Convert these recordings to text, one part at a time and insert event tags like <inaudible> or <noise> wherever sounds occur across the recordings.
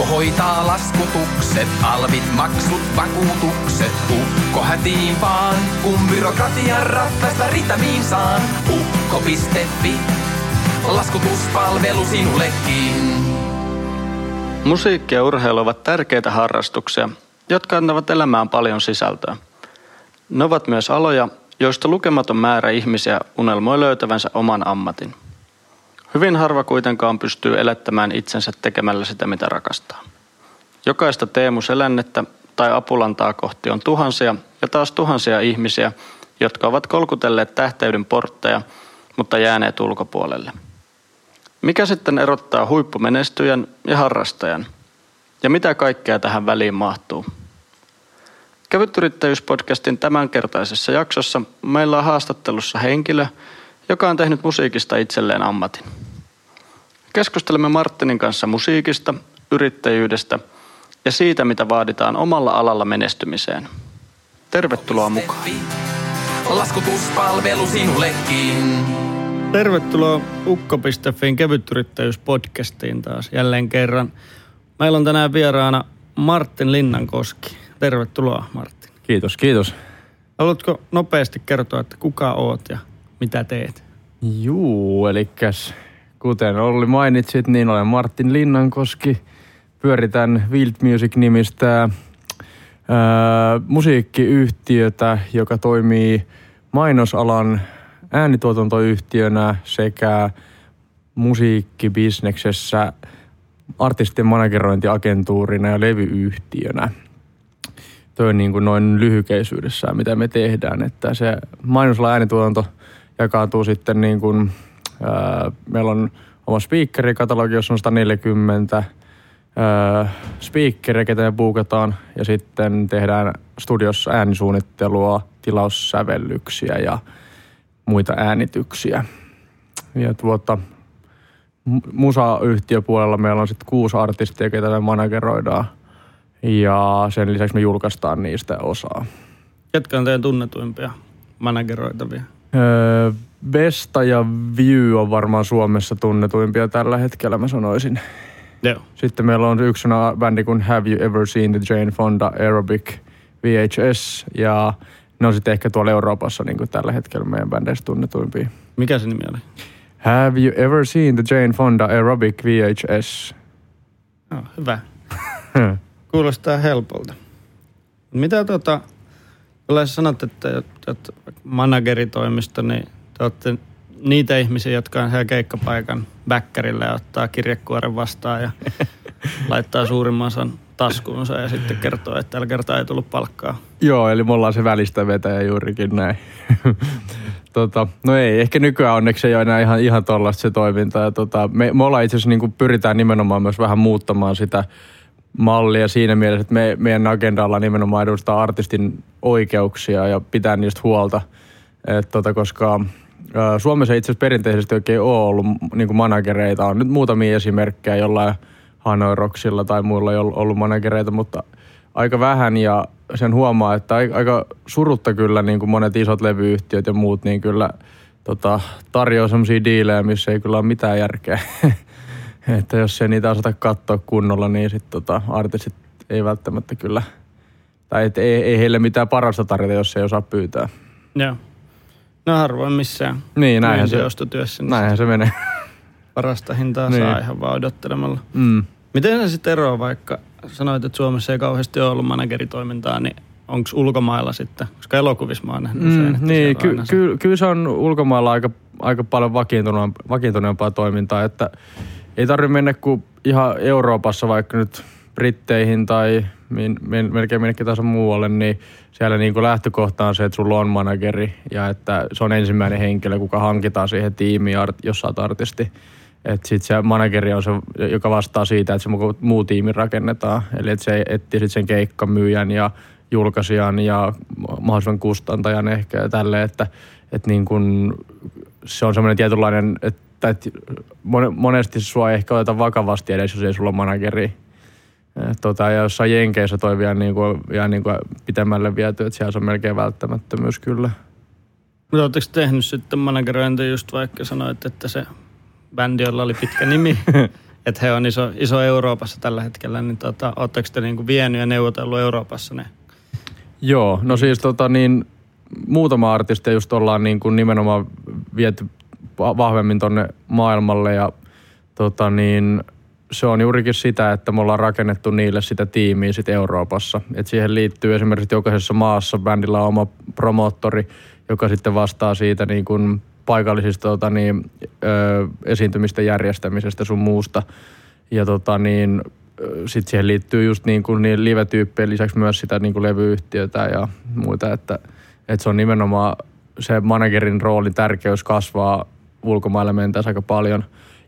Ukko hoitaa laskutukset, alvit, maksut, vakuutukset. Ukko hätiin vaan, kun byrokratian ratkaista ritamiin saan. Ukko.fi, laskutuspalvelu sinullekin. Musiikki ja urheilu ovat tärkeitä harrastuksia, jotka antavat elämään paljon sisältöä. Ne ovat myös aloja, joista lukematon määrä ihmisiä unelmoi löytävänsä oman ammatin. Hyvin harva kuitenkaan pystyy elättämään itsensä tekemällä sitä, mitä rakastaa. Jokaista Teemu Selännettä tai apulantaa kohti on tuhansia ja taas tuhansia ihmisiä, jotka ovat kolkutelleet tähteyden portteja, mutta jääneet ulkopuolelle. Mikä sitten erottaa huippumenestyjän ja harrastajan? Ja mitä kaikkea tähän väliin mahtuu? Kevytyrittäjyyspodcastin tämänkertaisessa jaksossa meillä on haastattelussa henkilö, joka on tehnyt musiikista itselleen ammatin. Keskustelemme Martinin kanssa musiikista, yrittäjyydestä ja siitä, mitä vaaditaan omalla alalla menestymiseen. Tervetuloa mukaan. Laskutuspalvelu sinullekin. Tervetuloa ukko.fin kevytyrittäjyyspodcastiin taas jälleen kerran. Meillä on tänään vieraana Martin Linnankoski. Tervetuloa Martin. Kiitos, kiitos. Haluatko nopeasti kertoa, että kuka oot ja mitä teet? Juu, eli kuten Olli mainitsit, niin olen Martin Linnankoski. Pyöritän Wild Music-nimistä ää, musiikkiyhtiötä, joka toimii mainosalan äänituotantoyhtiönä sekä musiikkibisneksessä artistien managerointiagentuurina ja levyyhtiönä. Toi on niin kuin noin lyhykeisyydessään, mitä me tehdään. Että se mainosalan äänituotanto jakaantuu sitten niin kuin, ää, meillä on oma speakerikatalogi, jossa on 140 speakeria, ketä me buukataan, ja sitten tehdään studiossa äänisuunnittelua, tilaussävellyksiä ja muita äänityksiä. Ja tuota, musayhtiöpuolella meillä on sitten kuusi artistia, ketä me manageroidaan. Ja sen lisäksi me julkaistaan niistä osaa. Ketkä on teidän tunnetuimpia manageroitavia? Öö, Vesta ja View on varmaan Suomessa tunnetuimpia tällä hetkellä, mä sanoisin. Joo. Sitten meillä on yksi bändi kuin Have You Ever Seen the Jane Fonda Aerobic VHS ja ne on sitten ehkä tuolla Euroopassa niin kuin tällä hetkellä meidän bändeistä tunnetuimpia. Mikä se nimi oli? Have you ever seen the Jane Fonda Aerobic VHS? No, hyvä. <laughs> Kuulostaa helpolta. Mitä tota, kun sanot, että olet manageritoimisto, niin te olette niitä ihmisiä, jotka on siellä keikkapaikan bäkkärillä ja ottaa kirjekuoren vastaan ja <laughs> laittaa suurimman osan taskuunsa ja sitten kertoo, että tällä kertaa ei tullut palkkaa. Joo, eli me ollaan se välistä vetäjä juurikin näin. <laughs> tota, no ei, ehkä nykyään onneksi ei ole enää ihan, ihan tollaista se toiminta. Ja tota, me, me ollaan itse asiassa niin pyritään nimenomaan myös vähän muuttamaan sitä mallia siinä mielessä, että me, meidän agendalla nimenomaan edustaa artistin oikeuksia ja pitää niistä huolta. Et tota, koska ä, Suomessa itse asiassa perinteisesti oikein ole ollut niin managereita. On nyt muutamia esimerkkejä jollain Hanoiroksilla tai muilla ei ollut managereita, mutta aika vähän ja sen huomaa, että aika surutta kyllä niin kuin monet isot levyyhtiöt ja muut niin kyllä tota, tarjoaa sellaisia diilejä, missä ei kyllä ole mitään järkeä. <laughs> <laughs> että jos ei niitä osata katsoa kunnolla, niin sitten tota, artistit ei välttämättä kyllä, tai et ei, ei heille mitään parasta tarjota, jos ei osaa pyytää. Joo. No harvoin missään. Niin, näinhän se, ostotyössä. Niin näinhän se menee. <laughs> Parasta hintaa niin. saa ihan vaan odottelemalla. Mm. Miten se sitten eroaa vaikka, sanoit, että Suomessa ei kauheasti ole ollut manageritoimintaa, niin onko ulkomailla sitten, koska elokuvissa mä oon nähnyt mm, usein, Niin, ky- ky- kyllä se on ulkomailla aika, aika paljon vakiintuneempaa toimintaa, että ei tarvitse mennä kuin ihan Euroopassa vaikka nyt Britteihin tai min, min, melkein minnekin taas muualle, niin siellä niin kuin lähtökohta on se, että sulla on manageri ja että se on ensimmäinen henkilö, kuka hankitaan siihen tiimiin, jos sä artisti. Että sitten se manageri on se, joka vastaa siitä, että se muu tiimi rakennetaan. Eli että se etsii sitten sen keikkamyyjän ja julkaisijan ja mahdollisimman kustantajan ehkä ja tälleen, että, että niin kun se on semmoinen tietynlainen, että, että monesti sua ei ehkä oteta vakavasti edes, jos ei sulla ole manageri. Tota, ja jossain Jenkeissä toi vielä niin kuin, ja niin kuin pitemmälle viety, että siellä se on melkein välttämättömyys kyllä. Mutta oletteko tehnyt sitten managerointia just vaikka sanoit, että se bändi, jolla oli pitkä nimi, <laughs> että he on iso, iso Euroopassa tällä hetkellä, niin tota, ootteko te niinku vienyt ja neuvotellut Euroopassa ne? Joo, no siis tota niin, muutama artisti just ollaan niin kuin nimenomaan viety vahvemmin tonne maailmalle ja tota niin, se on juurikin sitä, että me ollaan rakennettu niille sitä tiimiä sit Euroopassa. Et siihen liittyy esimerkiksi jokaisessa maassa bändillä on oma promoottori, joka sitten vastaa siitä niin kuin paikallisista tota niin, ö, esiintymisten järjestämisestä sun muusta. Ja tota niin, sitten siihen liittyy just niin kuin niin live-tyyppien lisäksi myös sitä niin kuin levyyhtiötä ja muita, että, että se on nimenomaan se managerin roolin tärkeys kasvaa ulkomaille mentäessä aika paljon.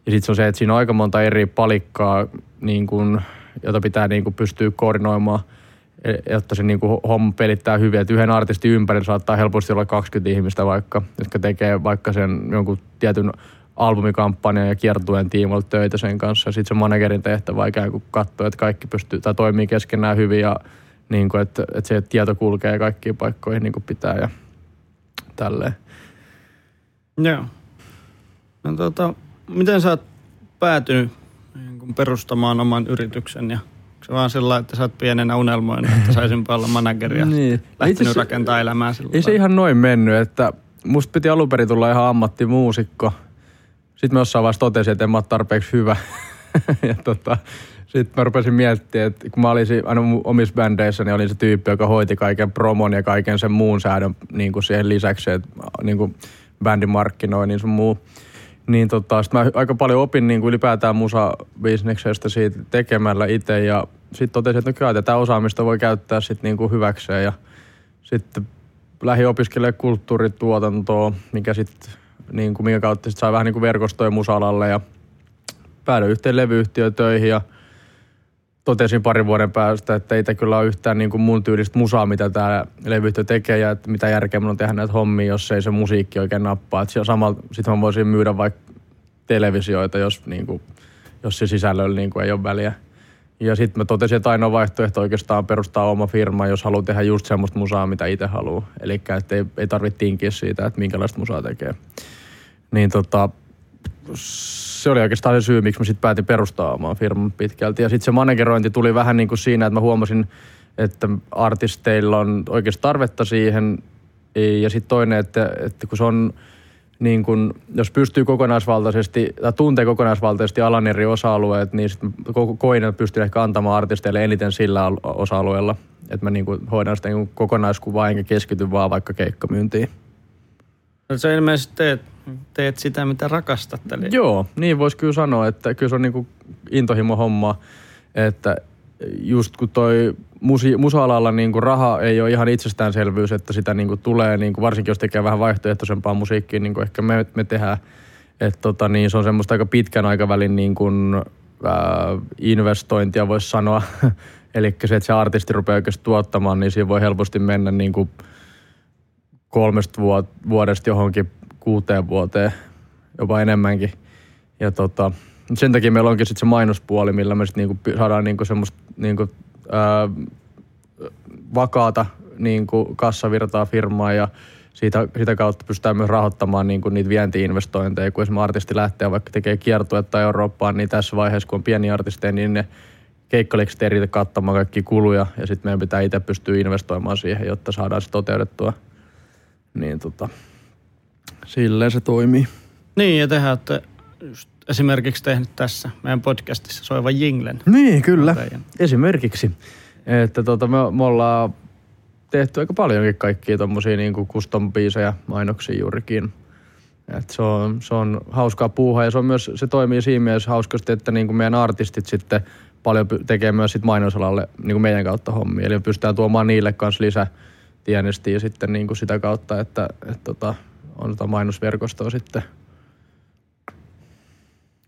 Ja sitten se on se, että siinä on aika monta eri palikkaa, niin kuin, jota pitää niin kuin pystyä koordinoimaan, e, jotta se niin kuin homma pelittää hyvin. Että yhden artistin ympärillä saattaa helposti olla 20 ihmistä vaikka, jotka tekee vaikka sen jonkun tietyn albumikampanjan ja kiertueen tiimoilta töitä sen kanssa. Sitten se managerin tehtävä ikään kuin katsoa, että kaikki pystyy tai toimii keskenään hyvin ja niin kuin, että, että se tieto kulkee kaikkiin paikkoihin niin kuin pitää ja tälleen. Joo. No, tota, miten sä oot päätynyt niin perustamaan oman yrityksen ja se vaan sillä että sä oot pienenä unelmoinut, että saisin olla manageri ja <laughs> niin. lähtenyt rakentaa elämää sillä Ei se ihan noin mennyt, että musta piti alun perin tulla ihan ammattimuusikko. Sitten mä jossain vaiheessa totesin, että en mä ole tarpeeksi hyvä. <laughs> <laughs> ja tota, sitten mä rupesin miettimään, että kun mä olisin aina omissa bändeissä, niin olin se tyyppi, joka hoiti kaiken promon ja kaiken sen muun säädön niin kuin siihen lisäksi, että niin kuin bändin markkinoinnin sun muu. Niin tota, sit mä aika paljon opin niin kuin ylipäätään musabisneksestä siitä tekemällä itse ja sitten totesin, että no kyllä tätä osaamista voi käyttää sitten niin kuin hyväkseen ja sitten lähdin opiskelemaan kulttuurituotantoa, mikä sitten niin kuin, minkä kautta sit sai vähän niin kuin verkostoja musalalle ja päädyin yhteen levyyhtiötöihin ja totesin parin vuoden päästä, että ei kyllä ole yhtään niin kuin mun tyylistä musaa, mitä tämä levyyhtiö tekee ja että mitä järkeä mun on tehdä näitä hommia, jos ei se musiikki oikein nappaa. Samalla sitten mä voisin myydä vaikka televisioita, jos, niin kuin, jos se sisällöllä niin kuin ei ole väliä. Ja sitten mä totesin, että ainoa vaihtoehto oikeastaan perustaa oma firma, jos haluaa tehdä just semmoista musaa, mitä itse haluaa. Eli ei, ei tarvitse tinkiä siitä, että minkälaista musaa tekee. Niin tota, se oli oikeastaan se syy, miksi mä sitten päätin perustaa oman firman pitkälti. Ja sitten se managerointi tuli vähän niin kuin siinä, että mä huomasin, että artisteilla on oikeasti tarvetta siihen. Ja sitten toinen, että, että kun se on niin kun, jos pystyy kokonaisvaltaisesti, tai tuntee kokonaisvaltaisesti alan eri osa-alueet, niin sitten koin, että pystyy ehkä antamaan artisteille eniten sillä osa-alueella. Että mä niin kuin hoidan sitä niin kokonaiskuvaa, enkä keskity vaan vaikka keikkamyyntiin. No se ilmeisesti teet, teet sitä, mitä rakastat. Eli... Joo, niin voisi kyllä sanoa, että kyllä se on niin kuin intohimo homma, että just kun toi musi, musa-alalla niin kuin raha ei ole ihan itsestäänselvyys, että sitä niin kuin tulee, niin kuin varsinkin jos tekee vähän vaihtoehtoisempaa musiikkia, niin kuin ehkä me, me tehdään. Että tota, niin se on semmoista aika pitkän aikavälin niin kuin, ää, investointia voisi sanoa. <laughs> Eli se, että se artisti rupeaa oikeasti tuottamaan, niin siinä voi helposti mennä niin kuin kolmesta vuodesta johonkin kuuteen vuoteen, jopa enemmänkin. Ja tota, sen takia meillä onkin sitten se mainospuoli, millä me sitten niinku saadaan niinku semmoista niinku, vakaata niinku kassavirtaa firmaa ja siitä, sitä kautta pystytään myös rahoittamaan niinku niitä vientiinvestointeja. Kun esimerkiksi artisti lähtee vaikka tekee kiertuetta Eurooppaan, niin tässä vaiheessa, kun on pieni artisteja, niin ne keikkalekset ei riitä kattamaan kaikki kuluja ja sitten meidän pitää itse pystyä investoimaan siihen, jotta saadaan se toteutettua. Niin tota, silleen se toimii. Niin, ja tehdään, että just esimerkiksi tehnyt tässä meidän podcastissa soivan jinglen. Niin, kyllä. Esimerkiksi. Että tota, me, me ollaan tehty aika paljonkin kaikkia tommosia niin custom mainoksia juurikin. Et se, on, se on hauskaa puuhaa ja se, on myös, se toimii siinä mielessä hauskasti, että niin kuin meidän artistit sitten paljon tekee myös sit mainosalalle niin kuin meidän kautta hommia. Eli pystytään tuomaan niille kanssa lisää tienestiä sitten niin kuin sitä kautta, että et tota, on tota mainosverkostoa sitten –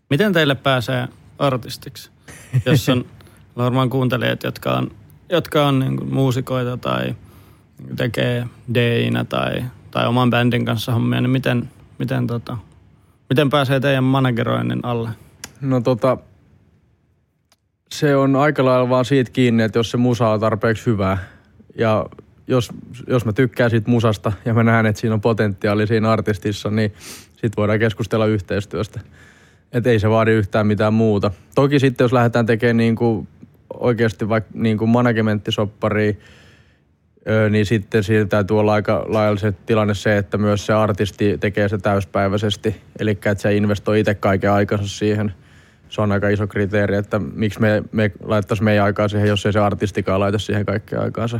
Miten teille pääsee artistiksi? Jos on <laughs> varmaan kuuntelijat, jotka on, jotka on niin muusikoita tai tekee DInä tai, tai oman bändin kanssa hommia, niin miten, miten, tota, miten pääsee teidän manageroinnin alle? No tota, se on aika lailla vaan siitä kiinni, että jos se musa on tarpeeksi hyvää ja jos, jos mä tykkään siitä musasta ja mä näen, että siinä on potentiaali siinä artistissa, niin sit voidaan keskustella yhteistyöstä. Että ei se vaadi yhtään mitään muuta. Toki sitten jos lähdetään tekemään niin kuin oikeasti vaikka niin kuin managementtisopparia, niin sitten siitä täytyy olla aika lailla se tilanne se, että myös se artisti tekee se täyspäiväisesti. Eli että se investoi itse kaiken aikansa siihen. Se on aika iso kriteeri, että miksi me, me laittaisi meidän aikaa siihen, jos ei se artistikaan laita siihen kaikkea aikaansa.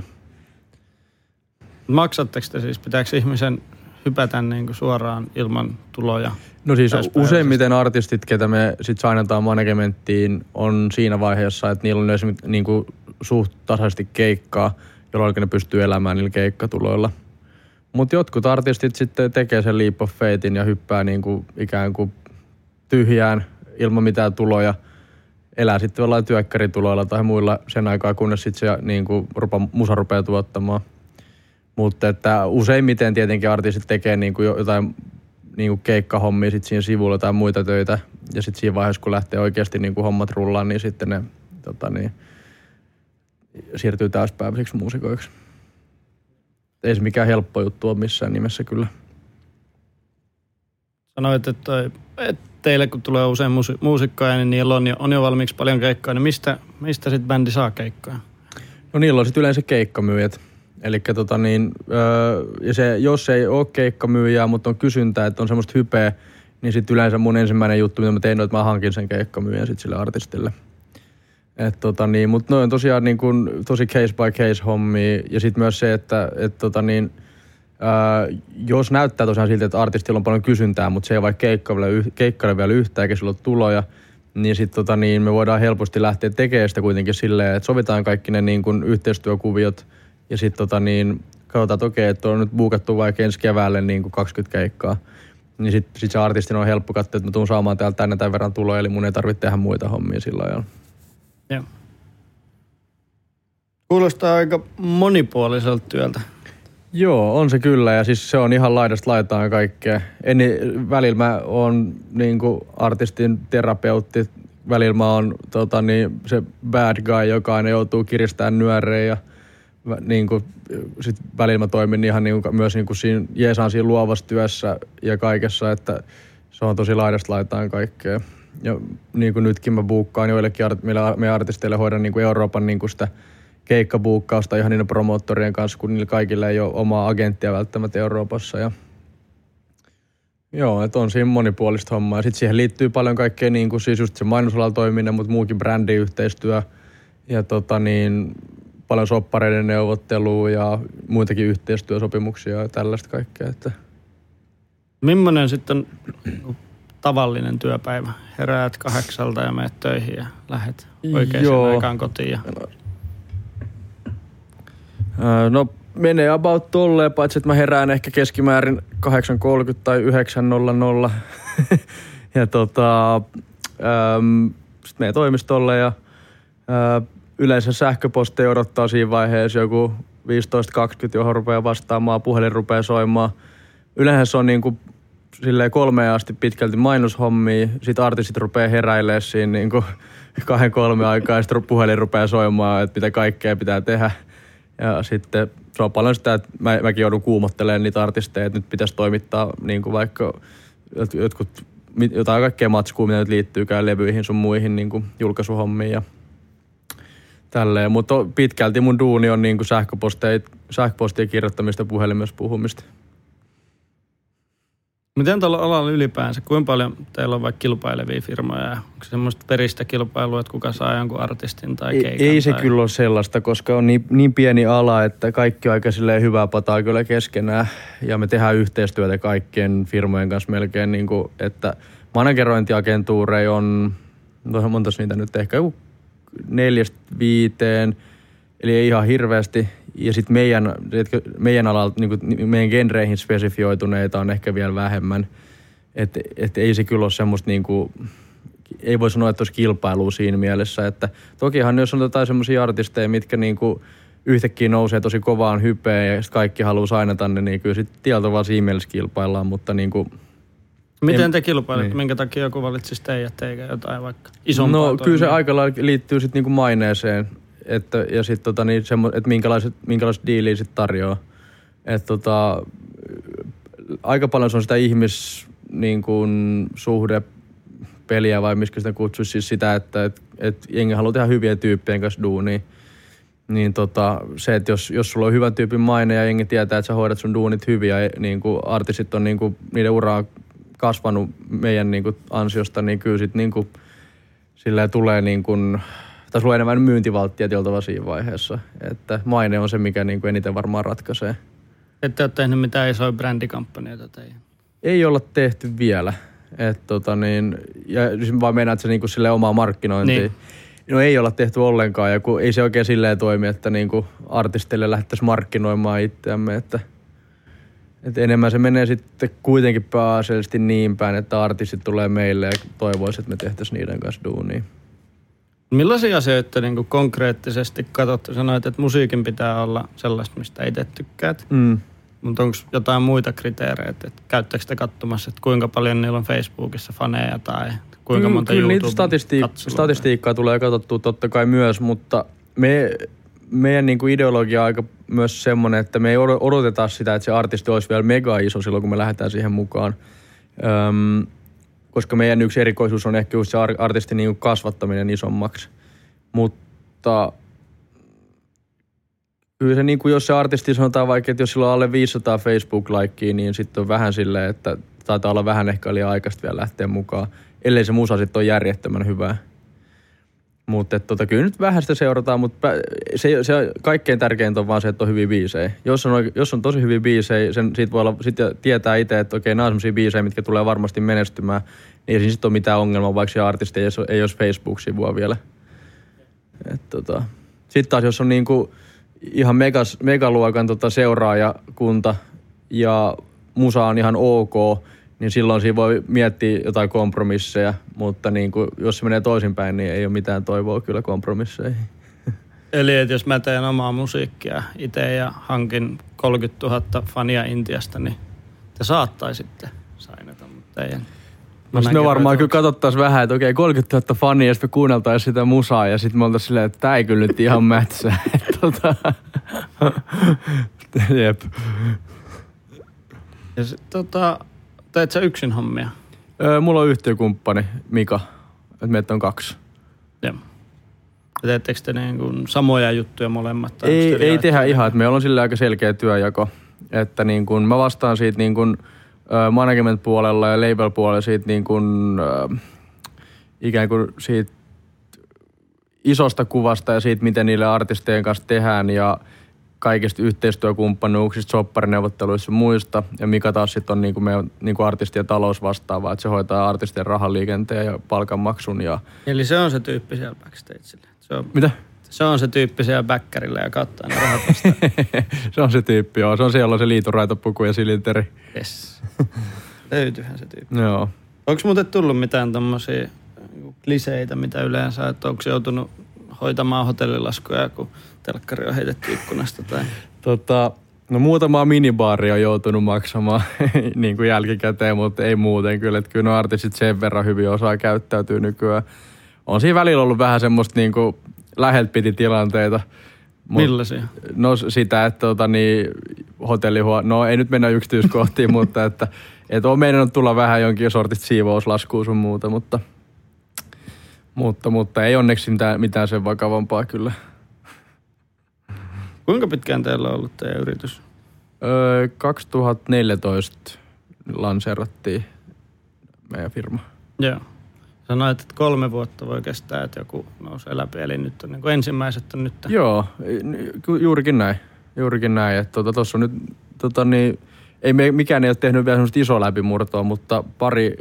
Maksatteko te siis, pitääkö ihmisen hypätä niin kuin suoraan ilman tuloja? No siis useimmiten artistit, ketä me sitten sainataan managementtiin, on siinä vaiheessa, että niillä on esimerkiksi niin kuin suht tasaisesti keikkaa, jolloin ne pystyy elämään niillä keikkatuloilla. Mutta jotkut artistit sitten tekee sen leap of ja hyppää niin kuin ikään kuin tyhjään ilman mitään tuloja. Elää sitten jollain työkkärituloilla tai muilla sen aikaa, kunnes sitten se niin kuin, rupa, musa rupeaa tuottamaan – mutta että useimmiten tietenkin artistit tekee niin kuin jotain niin kuin keikkahommia sit siinä sivulla tai muita töitä. Ja sitten siinä vaiheessa, kun lähtee oikeasti niin kuin hommat rullaan, niin sitten ne tota niin, siirtyy täyspäiväisiksi muusikoiksi. Ei se mikään helppo juttu ole missään nimessä kyllä. Sanoit, että, että teille kun tulee usein muusikkoja, niin niillä on jo, on jo valmiiksi paljon keikkoja. Niin mistä, mistä sitten bändi saa keikkoja? No niillä on sitten yleensä keikkamyyjät Eli tota niin, ja se, jos ei ole keikkamyyjää, mutta on kysyntää, että on semmoista hypeä, niin sitten yleensä mun ensimmäinen juttu, mitä mä tein, on, että mä hankin sen keikkamyyjän sitten sille artistille. Et tota niin, mutta noin on tosiaan niin kun, tosi case by case hommi ja sitten myös se, että et tota niin, ää, jos näyttää tosiaan siltä, että artistilla on paljon kysyntää, mutta se ei vaikka keikkaile vielä yhtään eikä sillä ole tuloja, niin sitten tota niin, me voidaan helposti lähteä tekemään sitä kuitenkin silleen, että sovitaan kaikki ne niin kun yhteistyökuviot – ja sitten tota niin, katsotaan, että okei, että on nyt buukattu vaikka ensi keväälle niin kuin 20 keikkaa. Niin sitten sit se artistin on helppo katsoa, että mä tuun saamaan täältä tänne tämän verran tuloja, eli mun ei tarvitse tehdä muita hommia sillä ajalla. Joo. Kuulostaa aika monipuoliselta työltä. Joo, on se kyllä. Ja siis se on ihan laidasta laitaan kaikkea. En, välillä mä oon niin artistin terapeutti. Välillä mä oon tota, niin, se bad guy, joka aina joutuu kiristämään nyörejä ja – niin kuin, sit välillä mä toimin ihan niin kuin, myös niin kuin siinä, jeesaan siinä luovassa työssä ja kaikessa, että se on tosi laidasta laitaan kaikkea. Ja niin kuin nytkin mä buukkaan joillekin art, meidän artisteille hoidan niin kuin Euroopan niin kuin sitä keikkabuukkausta ihan niiden promoottorien kanssa, kun niillä kaikilla ei ole omaa agenttia välttämättä Euroopassa. Ja Joo, että on siinä monipuolista hommaa. Sitten siihen liittyy paljon kaikkea, niin kuin siis just se mainosalalla toiminen, mutta muukin brändiyhteistyö. Ja tota niin, paljon soppareiden neuvottelua ja muitakin yhteistyösopimuksia ja tällaista kaikkea. Että. Millainen sitten tavallinen työpäivä? Heräät kahdeksalta ja menet töihin ja lähet oikeaan Joo. aikaan kotiin. Ja... No menee about tolleen, paitsi että mä herään ehkä keskimäärin 8.30 tai 9.00. <laughs> ja tota, sitten menee toimistolle ja äh, yleensä sähköposteja odottaa siinä vaiheessa joku 15-20, johon rupeaa vastaamaan, puhelin rupeaa soimaan. Yleensä se on niin kuin silleen kolmeen asti pitkälti mainoshommia, sitten artistit rupeaa heräilemään siinä niin kuin <laughs> kahden kolme aikaa ja sitten puhelin rupeaa soimaan, että mitä kaikkea pitää tehdä. Ja sitten se on paljon sitä, että mä, mäkin joudun kuumottelemaan niitä artisteja, että nyt pitäisi toimittaa niin kuin vaikka jotkut, jotain kaikkea matskua, mitä nyt liittyykään levyihin sun muihin niin kuin julkaisuhommiin ja tälleen, mutta pitkälti mun duuni on niin sähköpostien kirjoittamista puhelimessa puhumista. Miten tuolla alalla ylipäänsä, kuinka paljon teillä on vaikka kilpailevia firmoja? Onko se semmoista peristä kilpailua, että kuka saa jonkun artistin tai keikan? Ei, ei se tai... kyllä ole sellaista, koska on niin, niin pieni ala, että kaikki on aika hyvää pataa kyllä keskenään. Ja me tehdään yhteistyötä kaikkien firmojen kanssa melkein, niin kuin, että managerointiagentuureja on, no monta niitä nyt ehkä joku neljästä viiteen, eli ei ihan hirveästi. Ja sitten meidän, meidän alalta, niin meidän genreihin spesifioituneita on ehkä vielä vähemmän. Että et ei se kyllä ole semmoista niin kuin, ei voi sanoa, että olisi kilpailua siinä mielessä. Että tokihan jos on jotain semmoisia artisteja, mitkä niin kuin yhtäkkiä nousee tosi kovaan hypeen ja kaikki haluaa sainata ne, niin kyllä sitten tieltä vaan siinä mielessä kilpaillaan, mutta niin kuin – Miten te kilpailette? Niin. Minkä takia joku valitsisi teidät eikä jotain vaikka isompaa No toimia? kyllä se aika lailla liittyy sitten niinku maineeseen. Että, ja sitten tota, niin, että minkälaiset, minkälaiset diiliä sitten tarjoaa. Että tota, aika paljon se on sitä ihmis niin kuin, suhde peliä vai miskä sitä kutsuisi siis sitä, että et, et jengi haluaa tehdä hyviä tyyppien kanssa duunia. Niin tota, se, että jos, jos sulla on hyvän tyypin maine ja jengi tietää, että sä hoidat sun duunit hyvin ja niin kuin artistit on niin kuin, niiden uraa kasvanut meidän niin kuin ansiosta, niin kyllä sit niin kuin, silleen tulee niin kuin, tai sulla on enemmän myyntivalttia tietyllä siinä vaiheessa. Että maine on se, mikä niin kuin eniten varmaan ratkaisee. Ette ole tehnyt mitään isoja brändikampanjoita teidän? Ei olla tehty vielä. Et tota niin, ja vaan meinaat se niinku sille omaa markkinointia. Niin. No ei olla tehty ollenkaan ja kun ei se oikein silleen toimi, että niinku artisteille lähdettäisiin markkinoimaan itseämme, että, että enemmän se menee sitten kuitenkin pääasiallisesti niin päin, että artistit tulee meille ja toivoisi, että me tehtäisiin niiden kanssa duunia. Millaisia asioita niin kuin konkreettisesti katsotte? Sanoit, että musiikin pitää olla sellaista, mistä itse tykkäät. Mm. Mutta onko jotain muita kriteereitä? Että käyttäkö te katsomassa, että kuinka paljon niillä on Facebookissa faneja tai kuinka monta kyllä niitä YouTube statistiik- statistiikkaa tulee katsottua totta kai myös, mutta me, meidän niin kuin ideologia on aika myös semmoinen, että me ei odo- odoteta sitä, että se artisti olisi vielä mega iso silloin, kun me lähdetään siihen mukaan. Öm, koska meidän yksi erikoisuus on ehkä just se ar- artistin niin kasvattaminen isommaksi. Mutta kyllä se niin kuin, jos se artisti sanotaan vaikka, että jos sillä on alle 500 Facebook-laikkia, niin sitten on vähän silleen, että taitaa olla vähän ehkä liian aikaista vielä lähteä mukaan, ellei se musa sitten ole järjettömän hyvää. Mutta tota, kyllä nyt vähän sitä seurataan, mutta se, se kaikkein tärkeintä on vaan se, että on hyviä biisejä. Jos on, jos on tosi hyviä biisejä, sen, siitä voi olla, sit tietää itse, että okei, nämä on sellaisia biisejä, mitkä tulee varmasti menestymään, niin ei siinä sitten ole mitään ongelmaa, vaikka se artisti ei, ei olisi Facebook-sivua vielä. Tota. Sitten taas, jos on niinku ihan megas, megaluokan tota seuraajakunta ja musa on ihan ok, niin silloin siinä voi miettiä jotain kompromisseja, mutta niin kuin, jos se menee toisinpäin, niin ei ole mitään toivoa kyllä kompromisseihin. <laughs> Eli että jos mä teen omaa musiikkia itse ja hankin 30 000 fania Intiasta, niin te saattaisitte sainata, mutta ei. No sit me varmaan kyllä katsottaisiin vähän, että okei, 30 000 fania, ja sitten me kuunneltaisiin sitä musaa, ja sitten me oltaisiin silleen, että tää ei kyllä nyt ihan mätsää. <laughs> Tota, <laughs> Jep. Ja sit, tota, teet sä yksin hommia? Öö, mulla on yhtiökumppani Mika, että meitä on kaksi. Joo. Ja teettekö te niin kuin samoja juttuja molemmat? tai Ei, ei tehdä ihan, että meillä on sillä aika selkeä työjako. Että niin kun mä vastaan siitä niin kun, ö, management-puolella ja label-puolella siitä niin kun, ö, ikään kuin siitä isosta kuvasta ja siitä, miten niille artistien kanssa tehdään ja kaikista yhteistyökumppanuuksista, sopparineuvotteluissa ja muista. Ja Mika taas sitten on niin kuin meidän niin kuin artistien talousvastaava, että se hoitaa artistien rahaliikenteen ja palkanmaksun ja... Eli se on se tyyppi siellä backstageillä. Se on, Mitä? se on se tyyppi siellä backerillä ja kattaa ne rahat <laughs> se on se tyyppi, joo. Se on siellä se liituraitapuku ja silinteri. yes. <laughs> Löytyyhän se tyyppi. Joo. Onko muuten tullut mitään tommosia niinku kliseitä, mitä yleensä, että onko joutunut hoitamaan hotellilaskuja, kun telkkari on heitetty ikkunasta tai... Tota, no muutama minibaari on joutunut maksamaan <laughs> niin kuin jälkikäteen, mutta ei muuten kyllä. Että kyllä nuo artistit sen verran hyvin osaa käyttäytyy nykyään. On siinä välillä ollut vähän semmoista niin kuin läheltä piti tilanteita. Mut- Millaisia? No sitä, että tota, niin, hotellihuo... No ei nyt mennä yksityiskohtiin, <laughs> mutta että, että on meidän tulla vähän jonkin sortista siivouslaskuun sun muuta, mutta, mutta, mutta ei onneksi mitään, mitään sen vakavampaa kyllä. Kuinka pitkään teillä on ollut teidän yritys? Öö, 2014 lanseerattiin meidän firma. Joo. Sanoit, että kolme vuotta voi kestää, että joku nousee läpi. Eli nyt on niin kuin ensimmäiset on nyt. Joo, ju- juurikin näin. Juurikin näin. Että tuossa tota, on nyt, tota, niin, ei me, mikään ei ole tehnyt vielä semmoista isoa läpimurtoa, mutta pari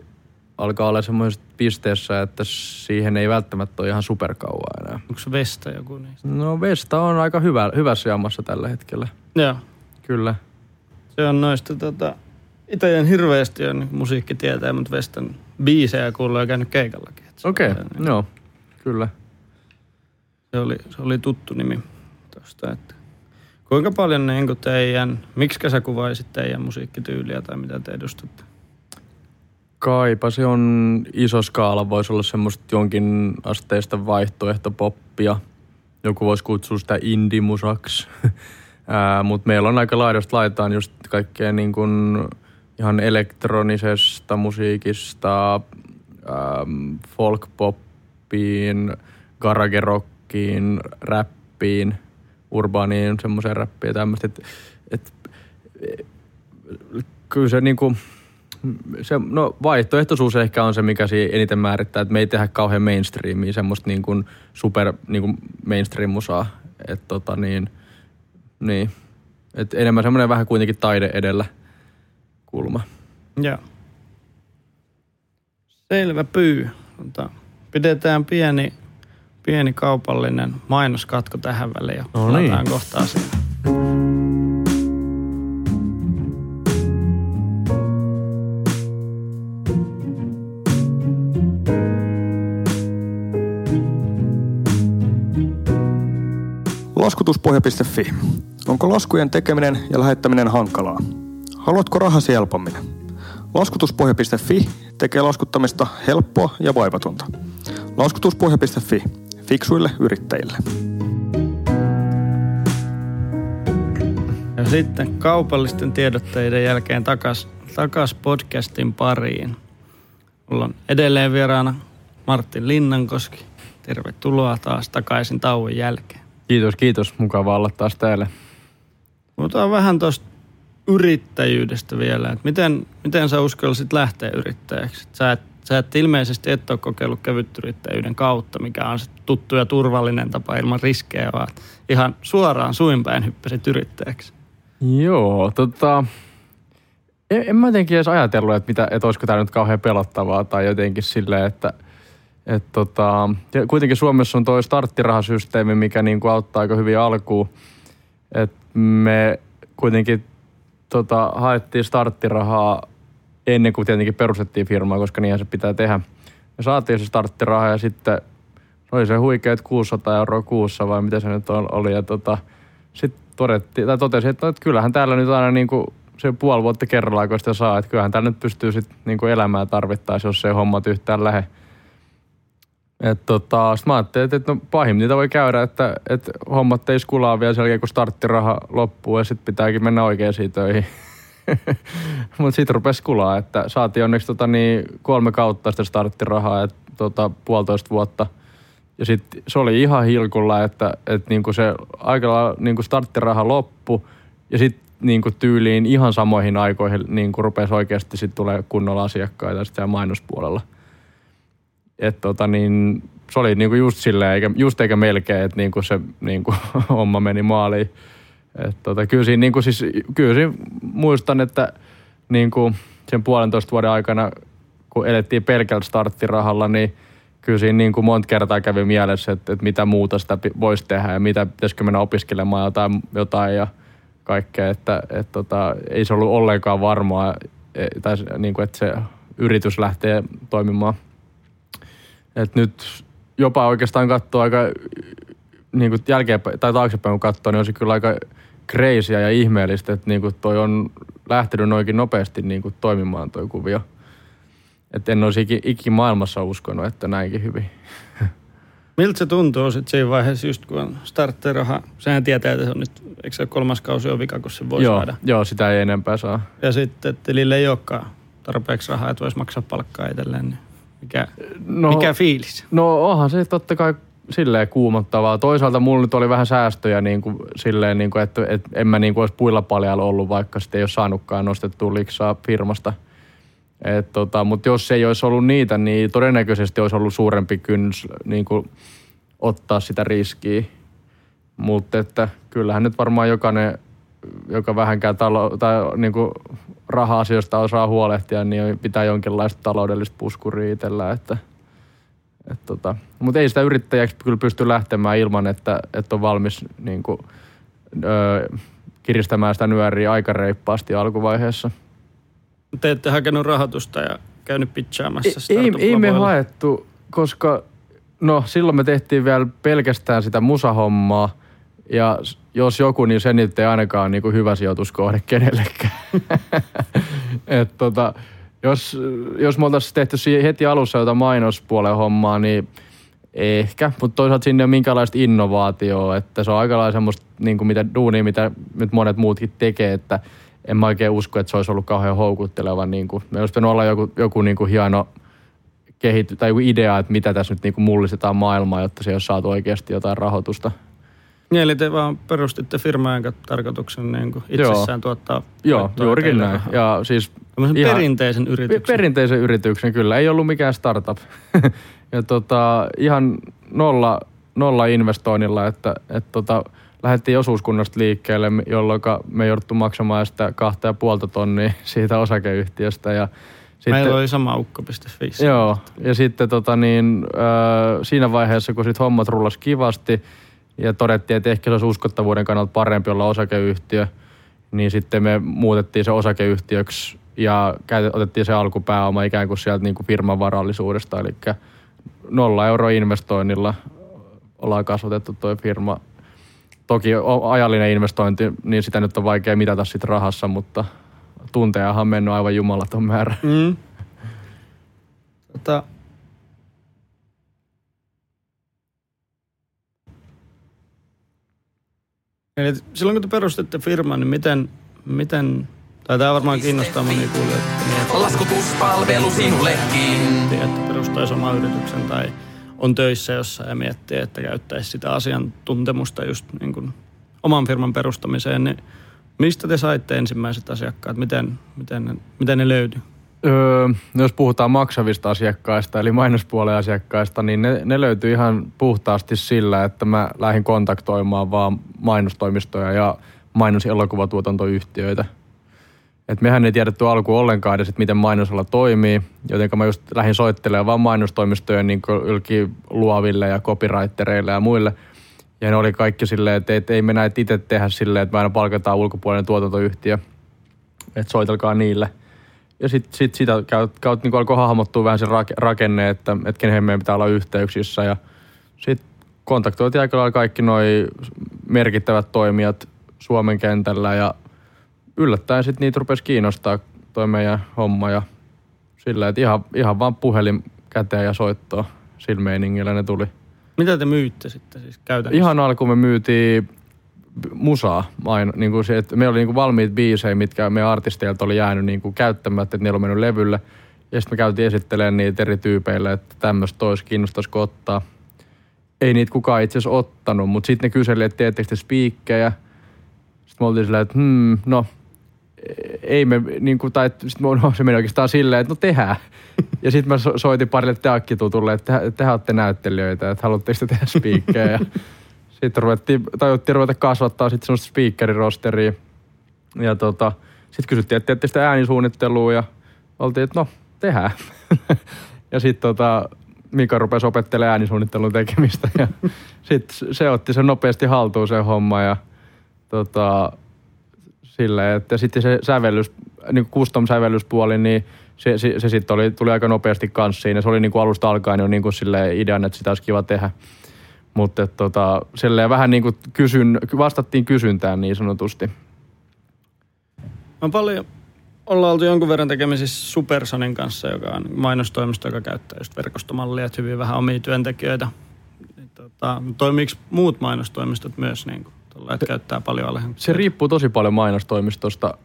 alkaa olla semmoisessa pisteessä, että siihen ei välttämättä ole ihan superkauaa enää. Onko se Vesta joku niistä? No Vesta on aika hyvä, hyvässä jamassa tällä hetkellä. Joo. Kyllä. Se on noista tota... Itse en hirveästi ole niin musiikkitietäjä, mutta Vestan biisejä kuuluu ja käynyt keikallakin. Okei, on okay. niin- joo. Kyllä. Se oli, se oli tuttu nimi tosta, että kuinka paljon niin kuin teidän, miksi sä kuvaisit teidän musiikkityyliä tai mitä te edustatte? Kaipa se on iso skaala, voisi olla semmoista jonkin asteista vaihtoehtopoppia. Joku voisi kutsua sitä indimusaksi. <laughs> Mutta meillä on aika laidasta laitaan just kaikkea niin kuin ihan elektronisesta musiikista, ähm, folk-poppiin, garagerockiin, räppiin, urbaaniin, semmoiseen räppiin ja tämmöistä. Et, kyllä se niinku, se, no vaihtoehtoisuus ehkä on se, mikä siinä eniten määrittää, että me ei tehdä kauhean mainstreamia, semmoista niin kuin super niin kuin mainstream-musaa. Että tota niin, niin. Et enemmän semmoinen vähän kuitenkin taide edellä kulma. Joo. Selvä pyy. Tota, pidetään pieni, pieni kaupallinen mainoskatko tähän väliin ja No niin. palataan kohta Laskutuspohja.fi. Onko laskujen tekeminen ja lähettäminen hankalaa? Haluatko rahasi helpommin? Laskutuspohja.fi tekee laskuttamista helppoa ja vaivatonta. Laskutuspohja.fi. Fiksuille yrittäjille. Ja sitten kaupallisten tiedotteiden jälkeen takas, takas podcastin pariin. Mulla on edelleen vieraana Martin Linnankoski. Tervetuloa taas takaisin tauon jälkeen. Kiitos, kiitos. Mukava olla taas täällä. Puhutaan vähän tuosta yrittäjyydestä vielä. Et miten, miten sä uskallisit lähteä yrittäjäksi? Sä et, sä et ilmeisesti et ole kokeillut kevytyrittäjyyden kautta, mikä on se tuttu ja turvallinen tapa ilman riskejä, vaan ihan suoraan suinpäin hyppäsit yrittäjäksi. Joo, tota... En, en mä jotenkin edes ajatellut, että, mitä, että olisiko tämä nyt kauhean pelottavaa tai jotenkin silleen, että et tota, ja kuitenkin Suomessa on toi starttirahasysteemi, mikä niinku auttaa aika hyvin alkuun. Et me kuitenkin tota, haettiin starttirahaa ennen kuin tietenkin perustettiin firmaa, koska niinhän se pitää tehdä. Me saatiin se starttiraha ja sitten se oli se huikeat 600 euroa kuussa vai mitä se nyt oli. Ja tota, sitten todettiin, totesin, että, no, että kyllähän täällä nyt aina niin kuin se puoli vuotta kerrallaan, kun sitä saa, että kyllähän täällä nyt pystyy sitten niin kuin elämään tarvittaessa, jos ei hommat yhtään lähe. Et tota, sit mä ajattelin, että, että no pahimmin niitä voi käydä, että, että hommat ei skulaa vielä sen jälkeen, kun starttiraha loppuu ja sitten pitääkin mennä oikeisiin töihin. <laughs> Mutta sitten rupesi kulaa, että saatiin onneksi tota, niin, kolme kautta sitä starttirahaa, että tota, puolitoista vuotta. Ja sitten se oli ihan hilkulla, että, että niinku se aika lailla niinku starttiraha loppu ja sitten niinku tyyliin ihan samoihin aikoihin niinku rupesi oikeasti sitten tulee kunnolla asiakkaita sitten mainospuolella. Et tota niin, se oli niinku just silleen, eikä, just eikä melkein, että niinku se niinku, <laughs> homma meni maaliin. Et tota, kyllä, siinä, niinku siis, kyllä siinä muistan, että niinku sen puolentoista vuoden aikana, kun elettiin pelkällä starttirahalla, niin kyllä siinä niin kuin monta kertaa kävi mielessä, että, että mitä muuta sitä voisi tehdä ja mitä pitäisikö mennä opiskelemaan jotain, jotain ja kaikkea. Että, että tota, ei se ollut ollenkaan varmaa, e- tai niin kuin, että se yritys lähtee toimimaan. Et nyt jopa oikeastaan katsoo aika niin kuin jälkeenpäin, tai taaksepäin kun katsoo, niin on se kyllä aika crazyä ja ihmeellistä, että niin kuin toi on lähtenyt noinkin nopeasti niin kuin toimimaan toi kuvio. Että en olisi ikin, ikin maailmassa uskonut, että näinkin hyvin. <laughs> Miltä se tuntuu sitten siinä vaiheessa, just kun on starttiraha? Sehän tietää, että se on nyt, eikö se kolmas kausi ole vika, kun se voi joo, saada. joo, sitä ei enempää saa. Ja sitten, että tilille ei olekaan tarpeeksi rahaa, että voisi maksaa palkkaa itselleen. Niin mikä, No, mikä fiilis? no onhan se totta kai silleen kuumottavaa. Toisaalta mulla nyt oli vähän säästöjä niin kuin, silleen, niin kuin, että, että en mä niin kuin olisi puilla paljalla ollut, vaikka sitten ei ole saanutkaan nostettua liksaa firmasta. Et, tota, Mutta jos ei olisi ollut niitä, niin todennäköisesti olisi ollut suurempi kynnys niin kuin, ottaa sitä riskiä. Mutta että kyllähän nyt varmaan jokainen, joka vähänkään talo, tai niin kuin raha-asioista osaa huolehtia, niin pitää jonkinlaista taloudellista puskuria itsellä. Että, et tota, mutta ei sitä yrittäjäksi kyllä pysty lähtemään ilman, että, että on valmis niin kuin, öö, kiristämään sitä nyöriä aika reippaasti alkuvaiheessa. Te ette hakenut rahoitusta ja käynyt pitchaamassa Ei, ei, ei me haettu, koska no silloin me tehtiin vielä pelkästään sitä musahommaa. Ja jos joku, niin se nyt ei ainakaan niin kuin hyvä sijoituskohde kenellekään. <laughs> Et tota, jos, jos me oltaisiin tehty heti alussa jotain mainospuolen hommaa, niin ehkä. Mutta toisaalta sinne ei ole minkäänlaista innovaatioa. Että se on aika lailla semmoista niin kuin mitä duunia, mitä nyt monet muutkin tekee, että en mä oikein usko, että se olisi ollut kauhean houkutteleva. Niin kuin, me olisi pitänyt olla joku, joku niin kuin hieno kehity, tai joku idea, että mitä tässä nyt niin kuin mullistetaan maailmaa, jotta se ole saatu oikeasti jotain rahoitusta. Niin, eli te vaan perustitte firmaa, jonka tarkoituksen niin kuin itsessään Joo. tuottaa Joo, juurikin näin. rahaa. Ja siis Tämmöisen ihan- perinteisen pe- yrityksen. perinteisen yrityksen kyllä, ei ollut mikään startup. <laughs> ja tota, ihan nolla, nolla investoinnilla, että et tota, lähdettiin osuuskunnasta liikkeelle, jolloin me jouduttu maksamaan sitä kahta ja puolta tonnia <laughs> siitä osakeyhtiöstä. Ja Meillä oli sama ukko.fi. Joo, ja sitten tota niin, äh, siinä vaiheessa, kun sit hommat rullas kivasti ja todettiin, että ehkä se olisi uskottavuuden kannalta parempi olla osakeyhtiö, niin sitten me muutettiin se osakeyhtiöksi ja otettiin se alkupääoma ikään kuin sieltä niin kuin firman varallisuudesta, eli nolla euro investoinnilla ollaan kasvatettu tuo firma. Toki ajallinen investointi, niin sitä nyt on vaikea mitata sit rahassa, mutta tuntejahan on mennyt aivan jumalaton määrä. Mm. Tota, Eli silloin kun te perustitte firman, niin miten, miten tai tämä varmaan kiinnostaa monia kuulijoita, Laskutuspalvelu sinullekin. että perustaisi oman yrityksen tai on töissä jossain ja miettii, että käyttäisi sitä asiantuntemusta just niin kuin oman firman perustamiseen, niin mistä te saitte ensimmäiset asiakkaat? Miten, miten, ne, miten ne löytyi? Öö, jos puhutaan maksavista asiakkaista, eli mainospuolen asiakkaista, niin ne, ne löytyy ihan puhtaasti sillä, että mä lähdin kontaktoimaan vaan mainostoimistoja ja mainoselokuvatuotantoyhtiöitä. Et mehän ei tiedetty alkuun ollenkaan edes, että miten mainosala toimii, joten mä just lähdin soittelemaan vaan mainostoimistojen niin ylki luoville ja copywritereille ja muille. Ja ne oli kaikki silleen, että, että ei me näitä itse tehdä silleen, että me aina palkataan ulkopuolinen tuotantoyhtiö. Että soitelkaa niille. Ja sitten sit sitä kautta, kautta niin alkoi hahmottua vähän se rak- rakenne, että, että kenen meidän pitää olla yhteyksissä. Ja sitten kontaktoitiin aika lailla kaikki noi merkittävät toimijat Suomen kentällä ja yllättäen sitten niitä rupesi kiinnostaa toi meidän homma ja sillä, että ihan, ihan vaan puhelin käteen ja soittoa sillä meiningillä ne tuli. Mitä te myytte sitten siis käytännössä? Ihan alkuun me myytiin musaa aina, niin kuin se, että meillä oli niin kuin valmiit biisejä, mitkä meidän artisteilta oli jäänyt niin kuin käyttämättä, että niillä on mennyt levylle. Ja sitten me käytiin esittelemään niitä eri tyypeille, että tämmöistä olisi, kiinnostaisiko ottaa. Ei niitä kukaan itse asiassa ottanut, mutta sitten ne kyseli, että teettekö te spiikkejä. Sitten me oltiin silleen, että hmm, no ei me, niin kuin, tai sit me- no, <laughs> se meni oikeastaan silleen, että no tehdään. Ja sitten mä so- soitin parille teakkitutulle, että te, tehän olette näyttelijöitä, että haluatteko te tehdä spiikkejä. Sitten ruvettiin, tajuttiin ruveta kasvattaa sitten semmoista speakerirosteria. Ja tota, sitten kysyttiin, että teette sitä äänisuunnittelua ja oltiin, että no, tehdään. <laughs> ja sitten tota, Mika rupesi opettelemaan äänisuunnittelun tekemistä ja <laughs> sitten se otti sen nopeasti haltuun sen homma ja tota, silleen, että sitten se sävellys, niin custom-sävellyspuoli, niin se, se, se sitten oli, tuli aika nopeasti kanssa siinä. Se oli niin kuin alusta alkaen jo niin kuin idean, että sitä olisi kiva tehdä. Mutta tota, silleen vähän niin kuin kysyn, vastattiin kysyntään niin sanotusti. On paljon, ollaan oltu jonkun verran tekemisissä Supersonin kanssa, joka on mainostoimisto, joka käyttää just verkostomallia, että hyvin vähän omia työntekijöitä. Niin Tota, toimiiko muut mainostoimistot myös niin kuin, tuolla, että käyttää paljon alle? Se riippuu tosi paljon mainostoimistosta.